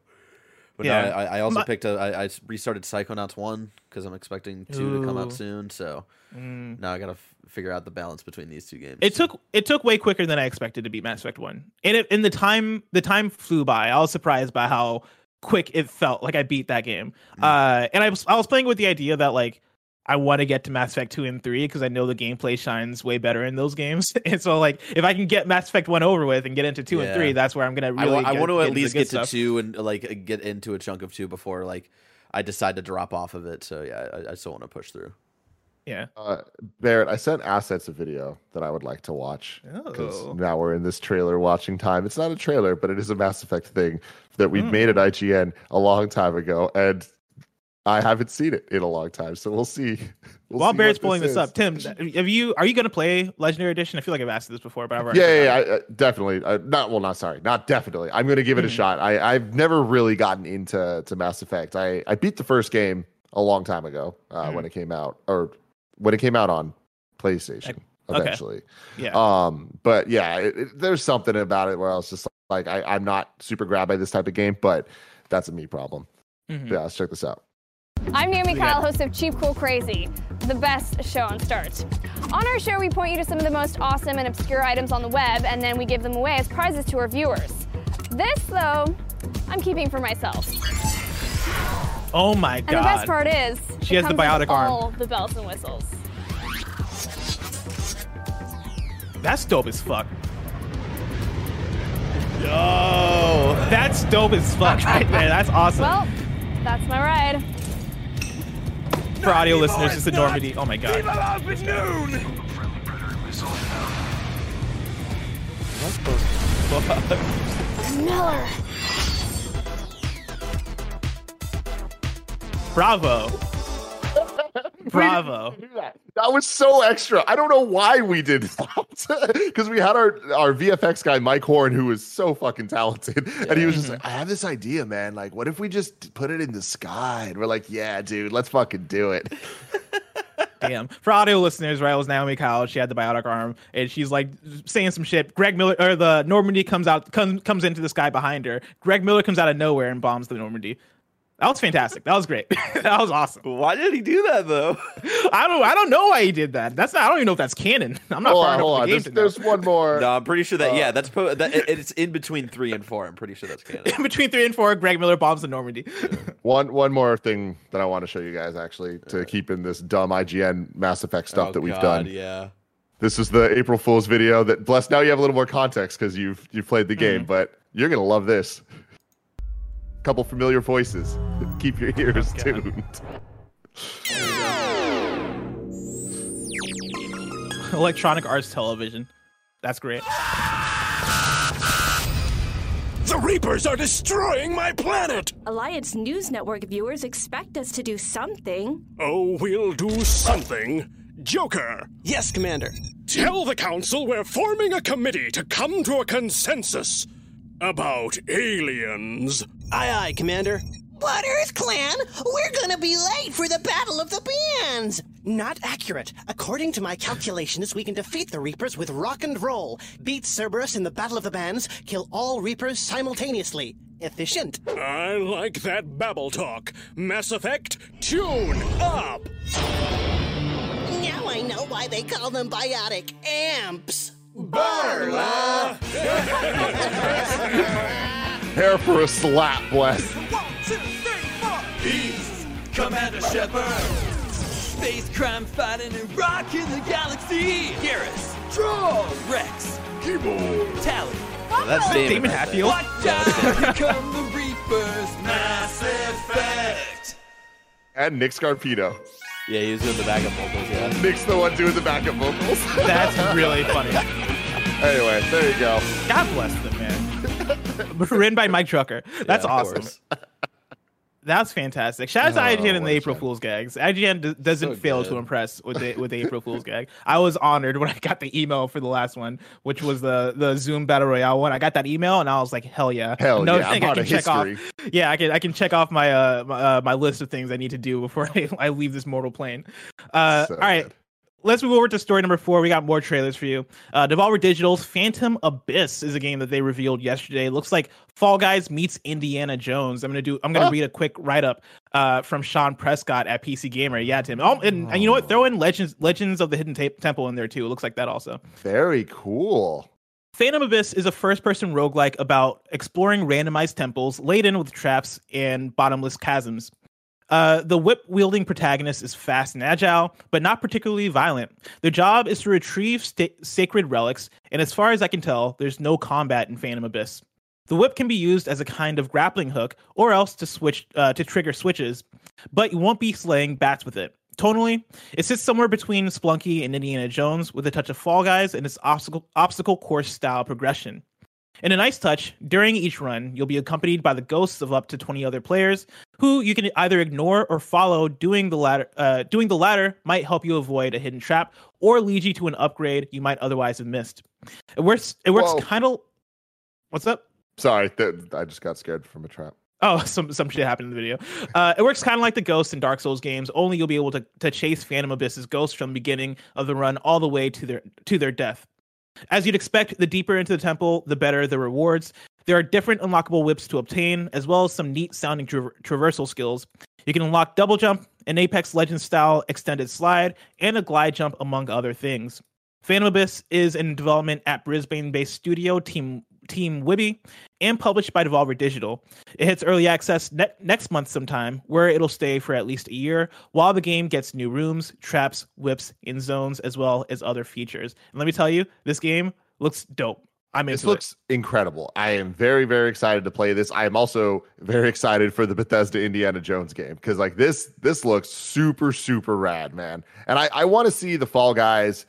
but Yeah. no, I, I also My- picked a. I, I restarted Psychonauts one because I'm expecting two to come out soon. So Mm. now I gotta f- figure out the balance between these two games. It took it took way quicker than I expected to beat Mass Effect One, and it, in the time the time flew by. I was surprised by how quick it felt like I beat that game. Mm. Uh, and I was I was playing with the idea that like I want to get to Mass Effect two and three because I know the gameplay shines way better in those games. and so like if I can get Mass Effect one over with and get into two and three, that's where I'm gonna I, really. wa- I want to at least get to two and like get into a chunk of two before like I decide to drop off of it. So yeah, I, I still want to push through. Yeah. Uh, Barrett, I sent assets a video that I would like to watch because Oh. now we're in this trailer watching time. It's not a trailer, but it is a Mass Effect thing that we Mm. made at IGN a long time ago, and I haven't seen it in a long time. So we'll see. We'll While see Barrett's pulling this is. up, Tim, have you are you gonna play Legendary Edition? I feel like I've asked this before, but I've already Yeah, yeah, yeah I, uh, definitely. Uh, not well, not sorry, not definitely. I'm going to give it a Mhm. shot. I I've never really gotten into to Mass Effect. I I beat the first game a long time ago uh, Mhm. when it came out, or when it came out on PlayStation. Okay. Eventually, yeah. um, but yeah, it, it, there's something about it where I was just like, I, I'm not super grabbed by this type of game, but that's a me problem. Mhm. Yeah, let's check this out. I'm Naomi We Kyle, host of Cheap Cool Crazy, the best show on Start. On our show, we point you to some of the most awesome and obscure items on the web, and then we give them away as prizes to our viewers. This, though, I'm keeping for myself. Oh my god. And god. the best part is, She has the biotic arm. all the bells and whistles. That's dope as fuck. Yo, That's dope as fuck right there. That's awesome. Well, that's my ride. For audio listeners, it's the Normandy. Oh my god. Miller. Bravo. Bravo. that. That was so extra. I don't know why we did that because we had our our VFX guy Mike Horn, who was so fucking talented, and he was just like, "I have this idea, man. Like, what if we just put it in the sky?" And we're like, "Yeah, dude, let's fucking do it." Damn. For audio listeners, right, it was Naomi Kyle. She had the biotic arm, and she's like saying some shit. Greg Miller or the Normandy comes out, comes comes into the sky behind her. Greg Miller comes out of nowhere and bombs the Normandy. That was fantastic. That was great. that was awesome. why did he do that though? I don't. I don't know why he did that. That's not. I don't even know if that's canon. I'm not hold far on, enough hold in on. the game There's, there's one more. no, I'm pretty sure that. Uh, yeah, that's po- that. It, it's in between three and four. I'm pretty sure that's canon. in Between three and four, Greg Miller bombs the Normandy. One one more thing that I want to show you guys actually to keep in this dumb IGN Mass Effect stuff Oh, that we've God, done. Yeah. This is the April Fool's video that bless now you have a little more context because you've you've played the game, Mm-hmm. but you're gonna love this. Couple familiar voices. Keep your ears God. tuned. Electronic Arts Television. That's great. The Reapers are destroying my planet! Alliance News Network viewers expect us to do something. Oh, we'll do something. Joker, Yes, Commander. tell the Council we're forming a committee to come to a consensus about aliens. Aye, aye, Commander. But Earth Clan, we're gonna be late for the Battle of the Bands! Not accurate. According to my calculations, we can defeat the Reapers with rock and roll, beat Cerberus in the Battle of the Bands, kill all Reapers simultaneously. Efficient. I like that babble talk. Mass Effect, tune up! Now I know why they call them biotic amps. Hair for a slap, bless. Commander Shepard. Space crime fighting and rocking the galaxy. Garrus. Draw. Rex. Keyboard. Tali. That's Damon. Damon right Hatfield. Watch out. Here come the Reapers. Mass Effect. And Nick Scarpino. There. Yeah, he was doing the backup vocals. Yeah. Nick's the one doing the backup vocals. That's really funny. anyway, there you go. God bless them, man. Written by Mike Drucker. That's Yeah, awesome. That's fantastic. Shout out to Oh, IGN and the April. Fool's gags. IGN d- doesn't So fail to impress with the with the April Fool's gag. I was honored when I got the email for the last one, which was the the Zoom Battle Royale one. I got that email and I was like, hell yeah, Hell Another yeah, thing I can check off. history. Yeah, I can I can check off my uh my, uh, my list of things I need to do before I, I leave this mortal plane. Uh, So all right, good. Let's move over to story number four. We got more trailers for you. Uh, Devolver Digital's Phantom Abyss is a game that they revealed yesterday. It looks like Fall Guys meets Indiana Jones. I'm gonna do. I'm gonna Huh? read a quick write up uh, from Shaun Prescott at PC Gamer. Yeah, Tim. Oh, and, and you know what? Throw in Legends Legends of the Hidden Ta- Temple in there too. It looks like that also. Very cool. Phantom Abyss is a first person roguelike about exploring randomized temples laden with traps and bottomless chasms. Uh, the whip wielding protagonist is fast and agile, but not particularly violent. Their job is to retrieve sacred relics, and as far as I can tell, there's no combat in Phantom Abyss. The whip can be used as a kind of grappling hook, or else to switch uh, to trigger switches, but you won't be slaying bats with it. Tonally, it sits somewhere between Spelunky and Indiana Jones, with a touch of Fall Guys and its obstacle obstacle course style progression. In a nice touch, during each run, you'll be accompanied by the ghosts of up to 20 other players who you can either ignore or follow. Doing the latter, uh, doing the latter might help you avoid a hidden trap or lead you to an upgrade you might otherwise have missed. It works. It works kind of. What's up? Sorry, th- I just got scared from a trap. Oh, some some shit happened in the video. Uh, it works kind of like the ghosts in Dark Souls games. Only you'll be able to, to chase Phantom Abyss's ghosts from the beginning of the run all the way to their to their death. As you'd expect, the deeper into the temple, the better the rewards. There are different unlockable whips to obtain, as well as some neat sounding tra- traversal skills. You can unlock double jump, an Apex Legends style extended slide, and a glide jump, among other things. Phantom Abyss is in development at Brisbane-based studio Team Team WIBY and published by Devolver Digital. It hits early access ne- next month sometime, where it'll stay for at least a year while the game gets new rooms, traps, whips, and zones, as well as other features. And let me tell you, this game looks dope. I'm This looks incredible. I am very, very excited to play this. I am also very excited for the Bethesda Indiana Jones game because like this, this looks super, super rad, man. And I, I want to see the Fall Guys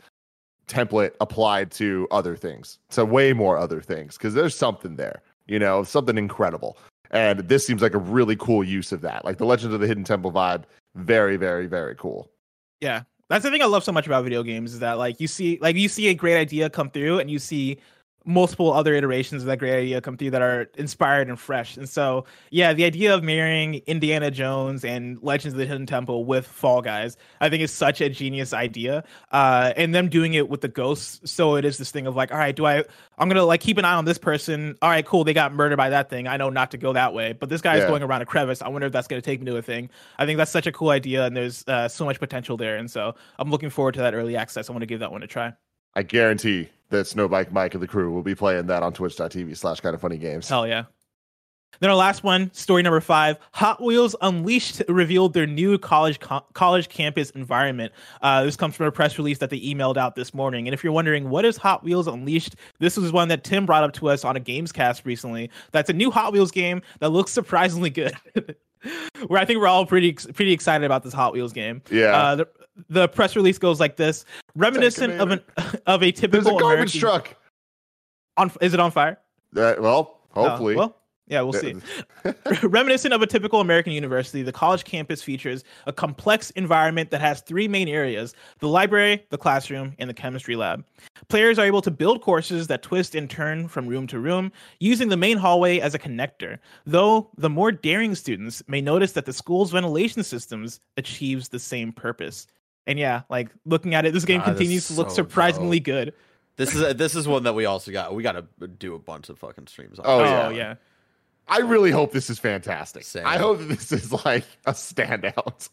template applied to other things, to way more other things, because there's something there, you know, something incredible. And this seems like a really cool use of that. Like the Legends of the Hidden Temple vibe, very, very, very cool. Yeah. That's the thing I love so much about video games is that like you see like you see a great idea come through and you see multiple other iterations of that great idea come through that are inspired and fresh. And so, yeah, the idea of marrying Indiana Jones and Legends of the Hidden Temple with Fall Guys, I think is such a genius idea. Uh, and them doing it with the ghosts, so it is this thing of like, all right, do I? I'm gonna like keep an eye on this person. All right, cool, they got murdered by that thing. I know not to go that way, but this guy's Yeah. going around a crevice. I wonder if that's gonna take me to a thing. I think that's such a cool idea, and there's uh, so much potential there. And so, I'm looking forward to that early access. I want to give that one a try. I guarantee that Snow Bike Mike and the crew will be playing that on twitch.tv slash kind of funny games. Hell yeah. Then our last one, story number five: Hot Wheels Unleashed revealed their new college co- college campus environment. Uh, this comes from a press release that they emailed out this morning. And if you're wondering what is Hot Wheels Unleashed, this was one that Tim brought up to us on a Gamescast recently. That's a new Hot Wheels game that looks surprisingly good. Where I think we're all pretty pretty excited about this Hot Wheels game. Yeah. Uh, the, the press release goes like this: reminiscent of an of a There's typical a garbage American- truck. On is it on fire? Uh, well, Oh, hopefully. well, yeah, we'll see. Reminiscent of a typical American university, the college campus features a complex environment that has three main areas the library, the classroom, and the chemistry lab. Players are able to build courses that twist and turn from room to room, using the main hallway as a connector. Though the more daring students may notice that the school's ventilation systems achieves the same purpose. And yeah, like looking at it, this game this continues to look so surprisingly good. This is this is one that we also got. We got to do a bunch of fucking streams on. Oh, Oh, yeah. yeah. I really hope this is fantastic. Same. I hope that this is like a standout.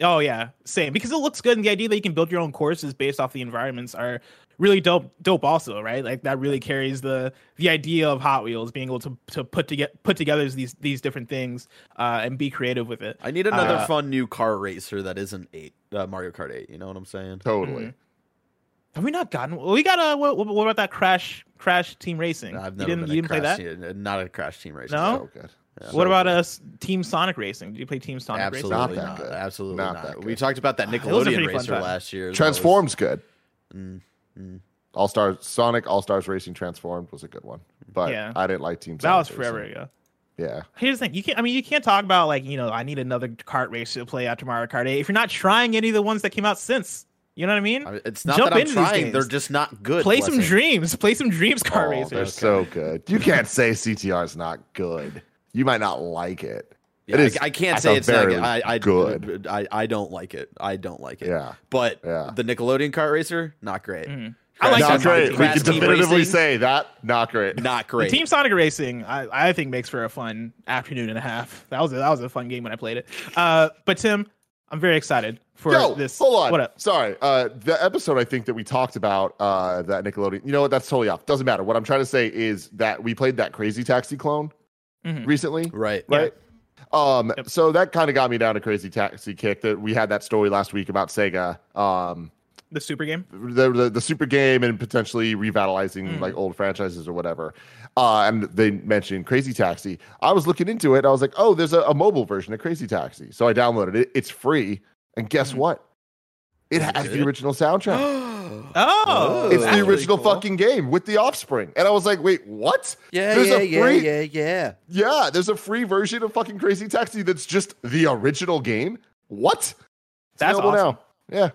Oh yeah, same. Because it looks good, and the idea that you can build your own courses based off the environments are really dope. Dope, also, right? Like that really carries the the idea of Hot Wheels being able to to put together put together these these different things uh, and be creative with it. I need another Uh, fun new car racer that isn't eight uh, Mario Kart eight. You know what I'm saying? Totally. Have we not gotten? We got a. What, what about that Crash Crash Team Racing? I've you never didn't you a didn't play crash that? team- not a crash team racer. No? So good. what about us Team Sonic Racing? Did you play Team Sonic Absolutely Racing? Not not. that good. Absolutely Not not. that We talked about that it was a Nickelodeon racer last year. That was- Transforms good. Mm, mm. All Stars Sonic All Stars Racing Transformed was a good one, but Yeah. I didn't like Team. That Sonic was forever Racing. ago. Yeah, Here's the thing: you can't. I mean, you can't talk about like you know, I need another kart race to play after Mario Kart 8 if you're not trying any of the ones that came out since. You know what I mean? I mean, It's not Jump that I'm into these trying. They're just not good. play some dreams. Play some dreams kart oh, racers. they're so good. You can't say CTR is not good. You might not like it. Yeah, it is. I, I can't say it's not very good. I, I, good. I, I don't like it. I don't like it. Yeah. But Yeah. the Nickelodeon kart racer, not great. Mm-hmm. I like not that great. We can definitively Racing, say that not great. not great. The great. Team Sonic Racing, I, I think makes for a fun afternoon and a half. That was a, that was a fun game when I played it. Uh, but Tim, I'm very excited for Yo, this. hold on. What up? Sorry. Uh, the episode I think that we talked about uh, that Nickelodeon. You know what? That's totally off. Doesn't matter. What I'm trying to say is that we played that Crazy Taxi clone Mhm. recently, right. right? Um, Yep. so that kind of got me down a Crazy Taxi kick. That we had that story last week about Sega. Um, The super game. the, the the super game and potentially revitalizing Mm. like old franchises or whatever. Uh, and they mentioned Crazy Taxi. I was looking into it. I was like, oh, there's a, a mobile version of Crazy Taxi. So I downloaded it. It's free. And guess Mm. what? It has the original soundtrack. Oh. oh, it's the pretty original cool. fucking game with the Offspring. And I was like, wait, what? Yeah, There's yeah, a yeah, free- yeah, yeah. Yeah, there's a free version of fucking Crazy Taxi that's just the original game. What? It's That's available awesome. now. Yeah.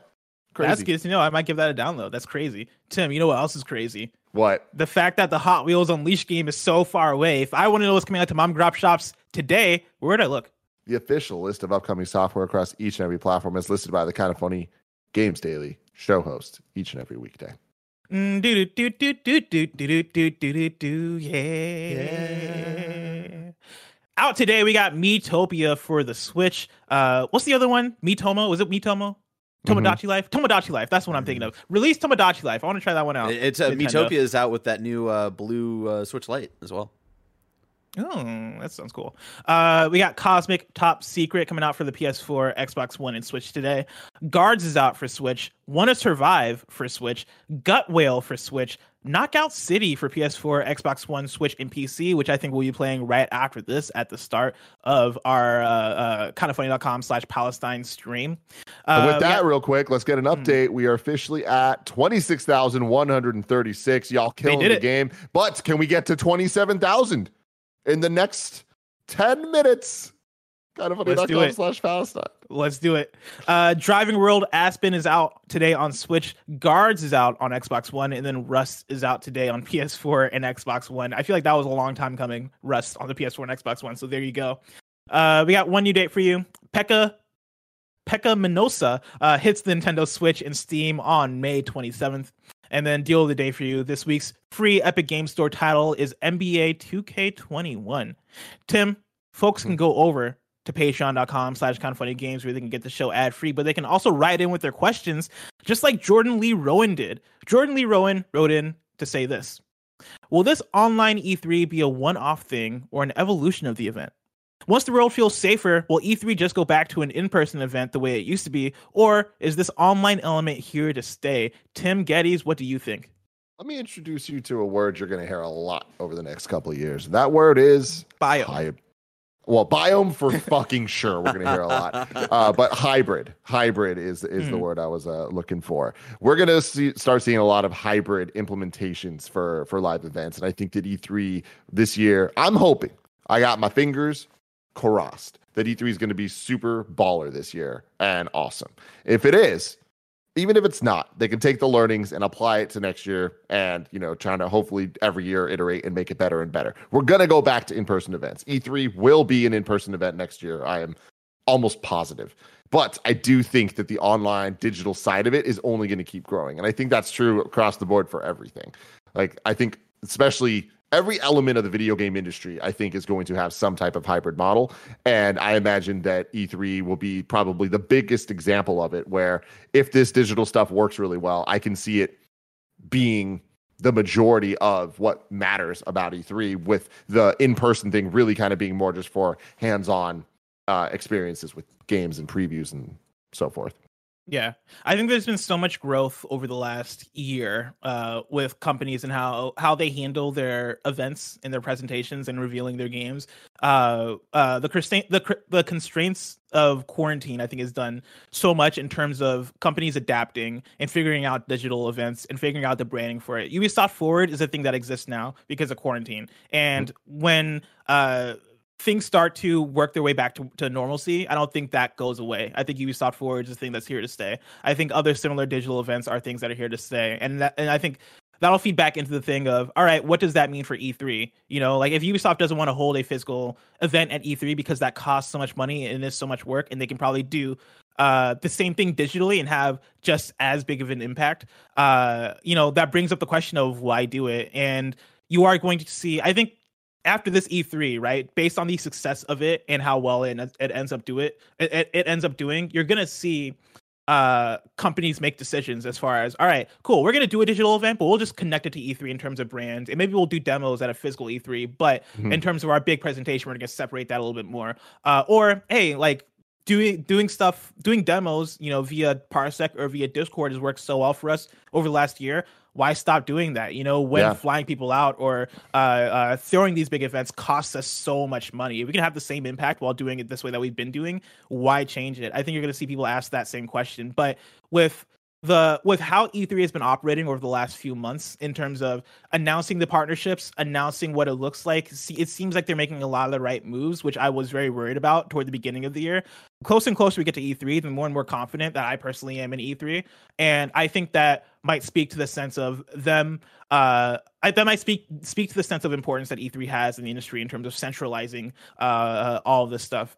Crazy. That's good to know. I might give that a download. That's crazy. Tim, you know what else is crazy? What? The fact that the Hot Wheels Unleashed game is so far away. If I want to know what's coming out to mom and grop shops today, where would I look? The official list of upcoming software across each and every platform is listed by the kind of funny Games Daily show host each and every weekday. Mm, do do do do do do do do do do do yeah. Out today, we got Miitopia for the Switch. Uh, what's the other one? Mitomo? Was it Mitomo? Tomodachi Life? Tomodachi Life. That's what I'm thinking of. Release Tomodachi Life. I want to try that one out. It's uh, Nintendo. Miitopia is out with that new uh, blue uh, Switch Lite as well. Oh, that sounds cool. Uh, we got Cosmic Top Secret coming out for the PS4, Xbox One, and Switch today. Guards is out for Switch. Wanna Survive for Switch. Gut Whale for Switch. Knockout City for PS4, Xbox One, Switch, and PC, which I think we'll be playing right after this at the start of our uh, uh, kindoffunny.com slash Palestine stream. Uh, with that, got- real quick, let's get an update. We are officially at 26,136. Y'all killing the game. But can we get to 27,000 in the next 10 minutes? Kind of Let's do funny.com it. slash Palestine. Let's do it. Uh, Driving World Aspen is out today on Switch. Guards is out on Xbox One, and then Rust is out today on PS4 and Xbox One. I feel like that was a long time coming. Rust on the PS4 and Xbox One. So there you go. Uh, we got one new date for you. Pekka Pecaminosa uh, hits the Nintendo Switch and Steam on May 27th. And then deal of the day for you. This week's free Epic Game Store title is NBA 2K21. Tim, folks can hmm. go over to patreon.com slash kind of funny games where they can get the show ad free, but they can also write in with their questions, just like Jordan Lee Rowan did. Jordan Lee Rowan wrote in to say this Will this online E3 be a one off thing or an evolution of the event? Once the world feels safer, will E3 just go back to an in person event the way it used to be? Or is this online element here to stay? Tim Gettys, what do you think? Let me introduce you to a word you're going to hear a lot over the next couple of years. That word is Bio. Hy- well, biome for fucking sure. We're going to hear a lot. Uh, but hybrid, hybrid is is the Hmm. word I was uh, looking for. We're going to see, start seeing a lot of hybrid implementations for for live events, and I think that E3 this year. I'm hoping. I got my fingers crossed that E3 is going to be super baller this year and awesome. If it is, even if it's not, they can take the learnings and apply it to next year and, you know, trying to hopefully every year iterate and make it better and better. We're going to go back to in person events. E3 will be an in person event next year. I am almost positive. But I do think that the online digital side of it is only going to keep growing. And I think that's true across the board for everything. Like, I think, especially every element of the video game industry, I think, is going to have some type of hybrid model. And I imagine that E3 will be probably the biggest example of it, where if this digital stuff works really well, I can see it being the majority of what matters about E3, with the in person thing really kind of being more just for hands on uh, experiences with games and previews and so forth. Yeah, I think there's been so much growth over the last year uh, with companies and how how they handle their events and their presentations and revealing their games. Uh, uh, the the the constraints of quarantine, I think, has done so much in terms of companies adapting and figuring out digital events and figuring out the branding for it. Ubisoft Forward is a thing that exists now because of quarantine, and when uh things start to work their way back to, to normalcy, I don't think that goes away. I think Ubisoft Forward is a thing that's here to stay. I think other similar digital events are things that are here to stay, and that, and I think that'll feed back into the thing of all right, what does that mean for E3? You know, like if Ubisoft doesn't want to hold a physical event at E3 because that costs so much money and is so much work, and they can probably do uh, the same thing digitally and have just as big of an impact. Uh, you know, that brings up the question of why do it, and you are going to see. I think after this E3, right, based on the success of it and how well it, it ends up do it, it, it ends up doing, you're gonna see uh companies make decisions as far as all right cool we're going to do a digital event but we'll just connect it to e3 in terms of brands and maybe we'll do demos at a physical e3 but mm-hmm. in terms of our big presentation we're going to separate that a little bit more uh or hey like doing doing stuff doing demos you know via parsec or via discord has worked so well for us over the last year why stop doing that? You know, when yeah. flying people out or uh, uh, throwing these big events costs us so much money. If we can have the same impact while doing it this way that we've been doing, why change it? I think you're going to see people ask that same question. But with the with how E3 has been operating over the last few months in terms of announcing the partnerships, announcing what it looks like, See, it seems like they're making a lot of the right moves, which I was very worried about toward the beginning of the year. Closer and closer we get to E3, the more and more confident that I personally am in E3, and I think that might speak to the sense of them. Uh, I, that might speak speak to the sense of importance that E3 has in the industry in terms of centralizing uh, all of this stuff.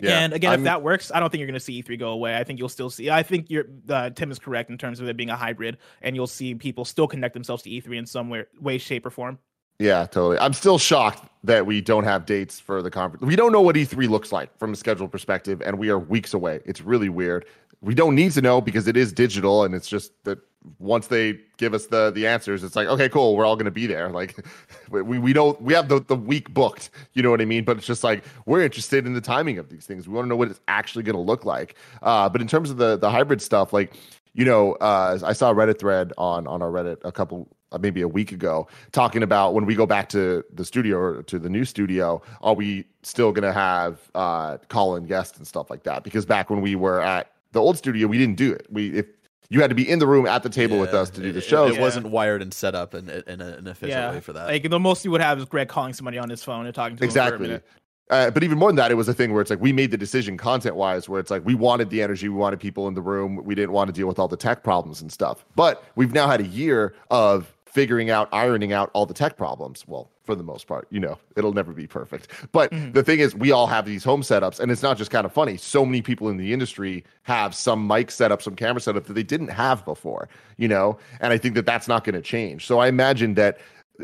Yeah, and again, I'm, if that works, I don't think you're going to see E3 go away. I think you'll still see. I think you're uh, Tim is correct in terms of it being a hybrid, and you'll see people still connect themselves to E3 in some way, way, shape, or form. Yeah, totally. I'm still shocked that we don't have dates for the conference. We don't know what E3 looks like from a schedule perspective, and we are weeks away. It's really weird. We don't need to know because it is digital, and it's just that once they give us the the answers, it's like, okay, cool, we're all going to be there. Like, we we don't we have the the week booked. You know what I mean? But it's just like we're interested in the timing of these things. We want to know what it's actually going to look like. Uh, but in terms of the the hybrid stuff, like you know, uh, I saw a Reddit thread on on our Reddit a couple uh, maybe a week ago talking about when we go back to the studio or to the new studio, are we still going to have uh, call in guests and stuff like that? Because back when we were at the old studio, we didn't do it. We if you had to be in the room at the table yeah, with us to do the show. It, it wasn't wired and set up in, in, a, an efficient yeah. way for that. Like the most you would have is Greg calling somebody on his phone and talking to exactly. Uh, but even more than that, it was a thing where it's like we made the decision content wise, where it's like we wanted the energy, we wanted people in the room, we didn't want to deal with all the tech problems and stuff. But we've now had a year of figuring out, ironing out all the tech problems. Well, for the most part, you know, it'll never be perfect. But mm-hmm. the thing is, we all have these home setups, and it's not just kind of funny. So many people in the industry have some mic setup, some camera setup that they didn't have before, you know, and I think that that's not going to change. So I imagine that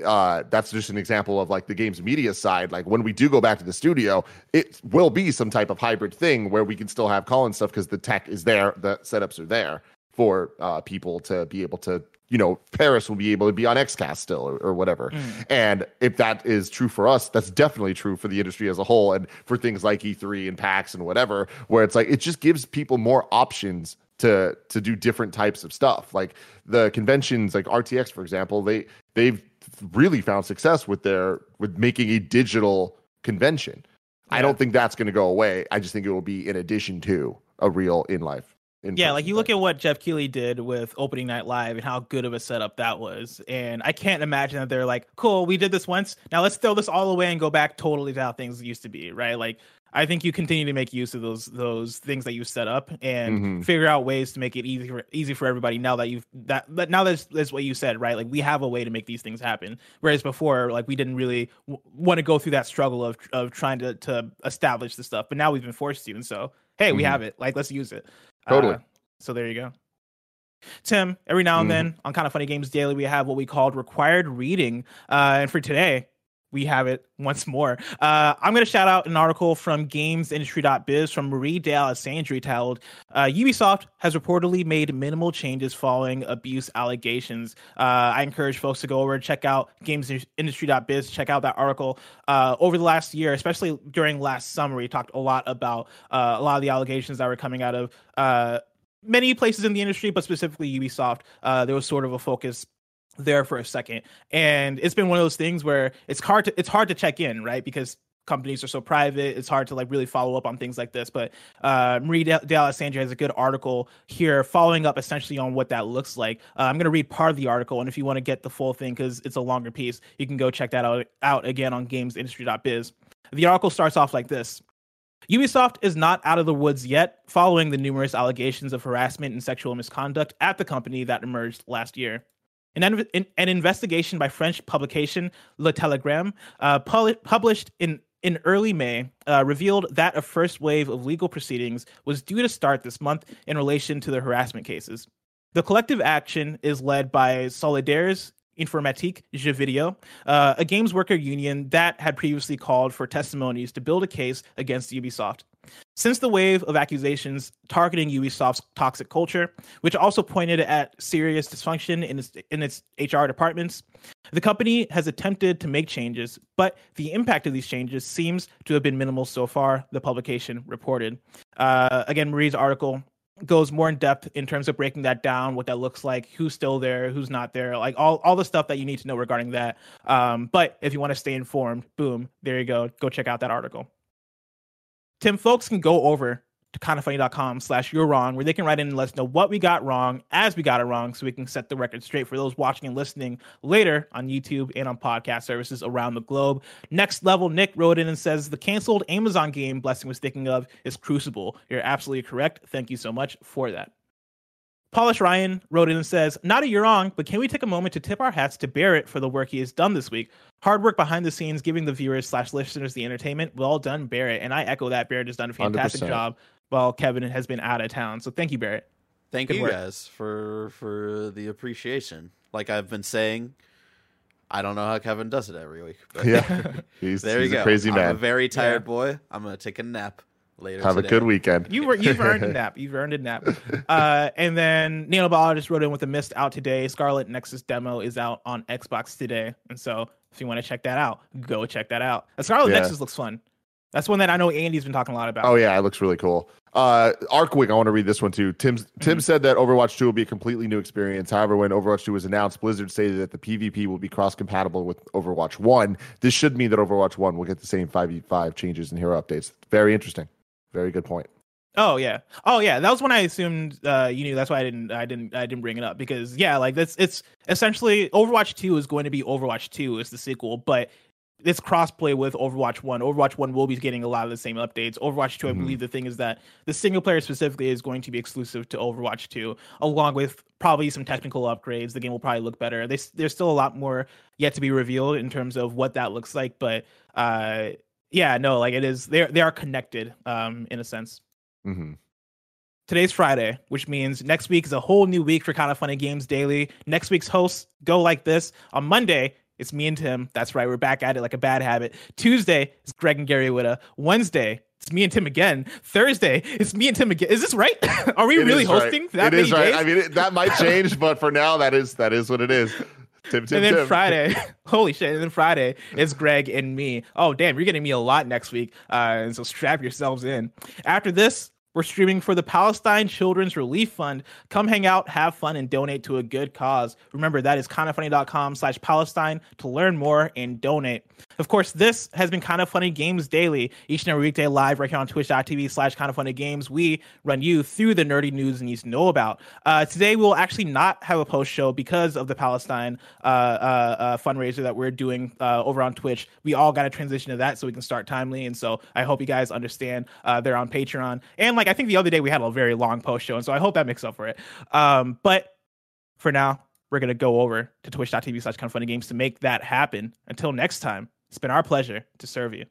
uh, that's just an example of like the games media side. Like when we do go back to the studio, it will be some type of hybrid thing where we can still have call in stuff because the tech is there, the setups are there for uh, people to be able to you know, Paris will be able to be on XCast still or, or whatever. Mm. And if that is true for us, that's definitely true for the industry as a whole and for things like E3 and PAX and whatever, where it's like it just gives people more options to to do different types of stuff. Like the conventions like RTX, for example, they they've really found success with their with making a digital convention. Yeah. I don't think that's going to go away. I just think it will be in addition to a real in life yeah, like you look at what Geoff Keighley did with opening night live and how good of a setup that was. And I can't imagine that they're like, cool, we did this once. Now let's throw this all away and go back totally to how things used to be, right? Like I think you continue to make use of those those things that you set up and mm-hmm. figure out ways to make it easy for easy for everybody now that you've that but now that's that's what you said, right? Like we have a way to make these things happen. Whereas before, like we didn't really w- want to go through that struggle of of trying to to establish the stuff. But now we've been forced to. And so hey, we mm-hmm. have it. Like let's use it. Totally. Uh, so there you go. Tim, every now and Mhm. then on Kind of Funny Games Daily, we have what we called required reading. Uh, and for today, we have it once more. Uh, I'm going to shout out an article from gamesindustry.biz from Marie Dealessandri titled uh, Ubisoft has reportedly made minimal changes following abuse allegations. Uh, I encourage folks to go over and check out gamesindustry.biz, check out that article. Uh, over the last year, especially during last summer, we talked a lot about uh, a lot of the allegations that were coming out of uh, many places in the industry, but specifically Ubisoft. There was sort of a focus there for a second, and it's been one of those things where it's hard to it's hard to check in, right? Because companies are so private, it's hard to like really follow up on things like this. But uh, Marie D'Alessandria has a good article here, following up essentially on what that looks like. Uh, I'm going to read part of the article, and if you want to get the full thing because it's a longer piece, you can go check that out out again on GamesIndustry.biz. The article starts off like this. Ubisoft is not out of the woods yet, following the numerous allegations of harassment and sexual misconduct at the company that emerged last year. An, an, investigation by French publication Le Télégramme, uh, pu- published in, in early May, uh, revealed that a first wave of legal proceedings was due to start this month in relation to the harassment cases. The collective action is led by Solidaires Informatique Jeux Video, uh, a games worker union that had previously called for testimonies to build a case against Ubisoft. Since the wave of accusations targeting Ubisoft's toxic culture, which also pointed at serious dysfunction in its, in its HR departments, the company has attempted to make changes, but the impact of these changes seems to have been minimal so far, the publication reported. Uh, again, Marie's article goes more in depth in terms of breaking that down, what that looks like, who's still there, who's not there, like all, all the stuff that you need to know regarding that. Um, but if you want to stay informed, boom, there you go. Go check out that article. Tim, folks can go over to kindoffunny.com slash you're wrong, where they can write in and let us know what we got wrong as we got it wrong so we can set the record straight for those watching and listening later on YouTube and on podcast services around the globe. Next level, Nick wrote in and says the canceled Amazon game Blessing was thinking of is Crucible. You're absolutely correct. Thank you so much for that. Polish Ryan wrote in and says, Not a you're wrong, but can we take a moment to tip our hats to Barrett for the work he has done this week? Hard work behind the scenes, giving the viewers slash listeners the entertainment. Well done, Barrett. And I echo that. Barrett has done a fantastic 100%. job while Kevin has been out of town. So thank you, Barrett. Thank Good you work. guys for for the appreciation. Like I've been saying, I don't know how Kevin does it every week. But Yeah, he's, there he's you go. a crazy I'm man. a very tired Yeah. boy. I'm gonna take a nap later. Have a good weekend. You were you've earned a nap. You've earned a nap. Uh, and then Neil Ball just wrote in with a mist out today. Scarlet Nexus demo is out on Xbox today, and so if you want to check that out, go check that out. Uh, Scarlet Yeah. Nexus looks fun. That's one that I know Andy's been talking a lot about. Oh yeah, it looks really cool. Uh, Arkwing, I want to read this one too. Tim's Tim said that Overwatch 2 will be a completely new experience. However, when Overwatch 2 was announced, Blizzard stated that the PvP will be cross-compatible with Overwatch 1. This should mean that Overwatch 1 will get the same 5v5 changes and hero updates. Very interesting. Very good point. Oh yeah. Oh yeah. That was when I assumed uh, you knew. That's why I didn't. I didn't. I didn't bring it up because yeah, like that's it's essentially Overwatch Two is going to be Overwatch Two is the sequel, but it's crossplay with Overwatch One. Overwatch One will be getting a lot of the same updates. Overwatch 2 I Mhm. believe the thing is that the single player specifically is going to be exclusive to Overwatch Two, along with probably some technical upgrades. The game will probably look better. They, there's still a lot more yet to be revealed in terms of what that looks like, but uh, yeah, no, like it is. They they are connected um, in a sense. hmm Today's Friday, which means next week is a whole new week for Kind of Funny Games Daily. Next week's hosts go like this. On Monday, it's me and Tim. That's right, we're back at it like a bad habit. Tuesday, it's Greg and Gary Whitta. Wednesday, it's me and Tim again. Thursday, it's me and Tim again. Is this right? Are we It really is right. hosting that It many is right. days? I mean, it, that might change, but for now, that is that is what it is. Tim, Tim, and then Tim. Friday, holy shit! And then Friday is Greg and me. Oh damn, you're getting me a lot next week, uh, and so strap yourselves in. After this, we're streaming for the Palestine Children's Relief Fund. Come hang out, have fun, and donate to a good cause. Remember that is kindoffunny.com slash Palestine to learn more and donate. Of course, this has been Kind of Funny Games Daily, each and every weekday live right here on twitch.tv slash Kind of Funny Games. We run you through the nerdy news and you need to know about. Uh, today, we'll actually not have a post show because of the Palestine uh, uh, uh, fundraiser that we're doing uh, over on Twitch. We all got to transition to that so we can start timely. And so I hope you guys understand. Uh, they're on Patreon. And like, I think the other day we had a very long post show. And so I hope that makes up for it. Um, but for now, we're going to go over to twitch.tv slash kind of funny games to make that happen. Until next time, it's been our pleasure to serve you.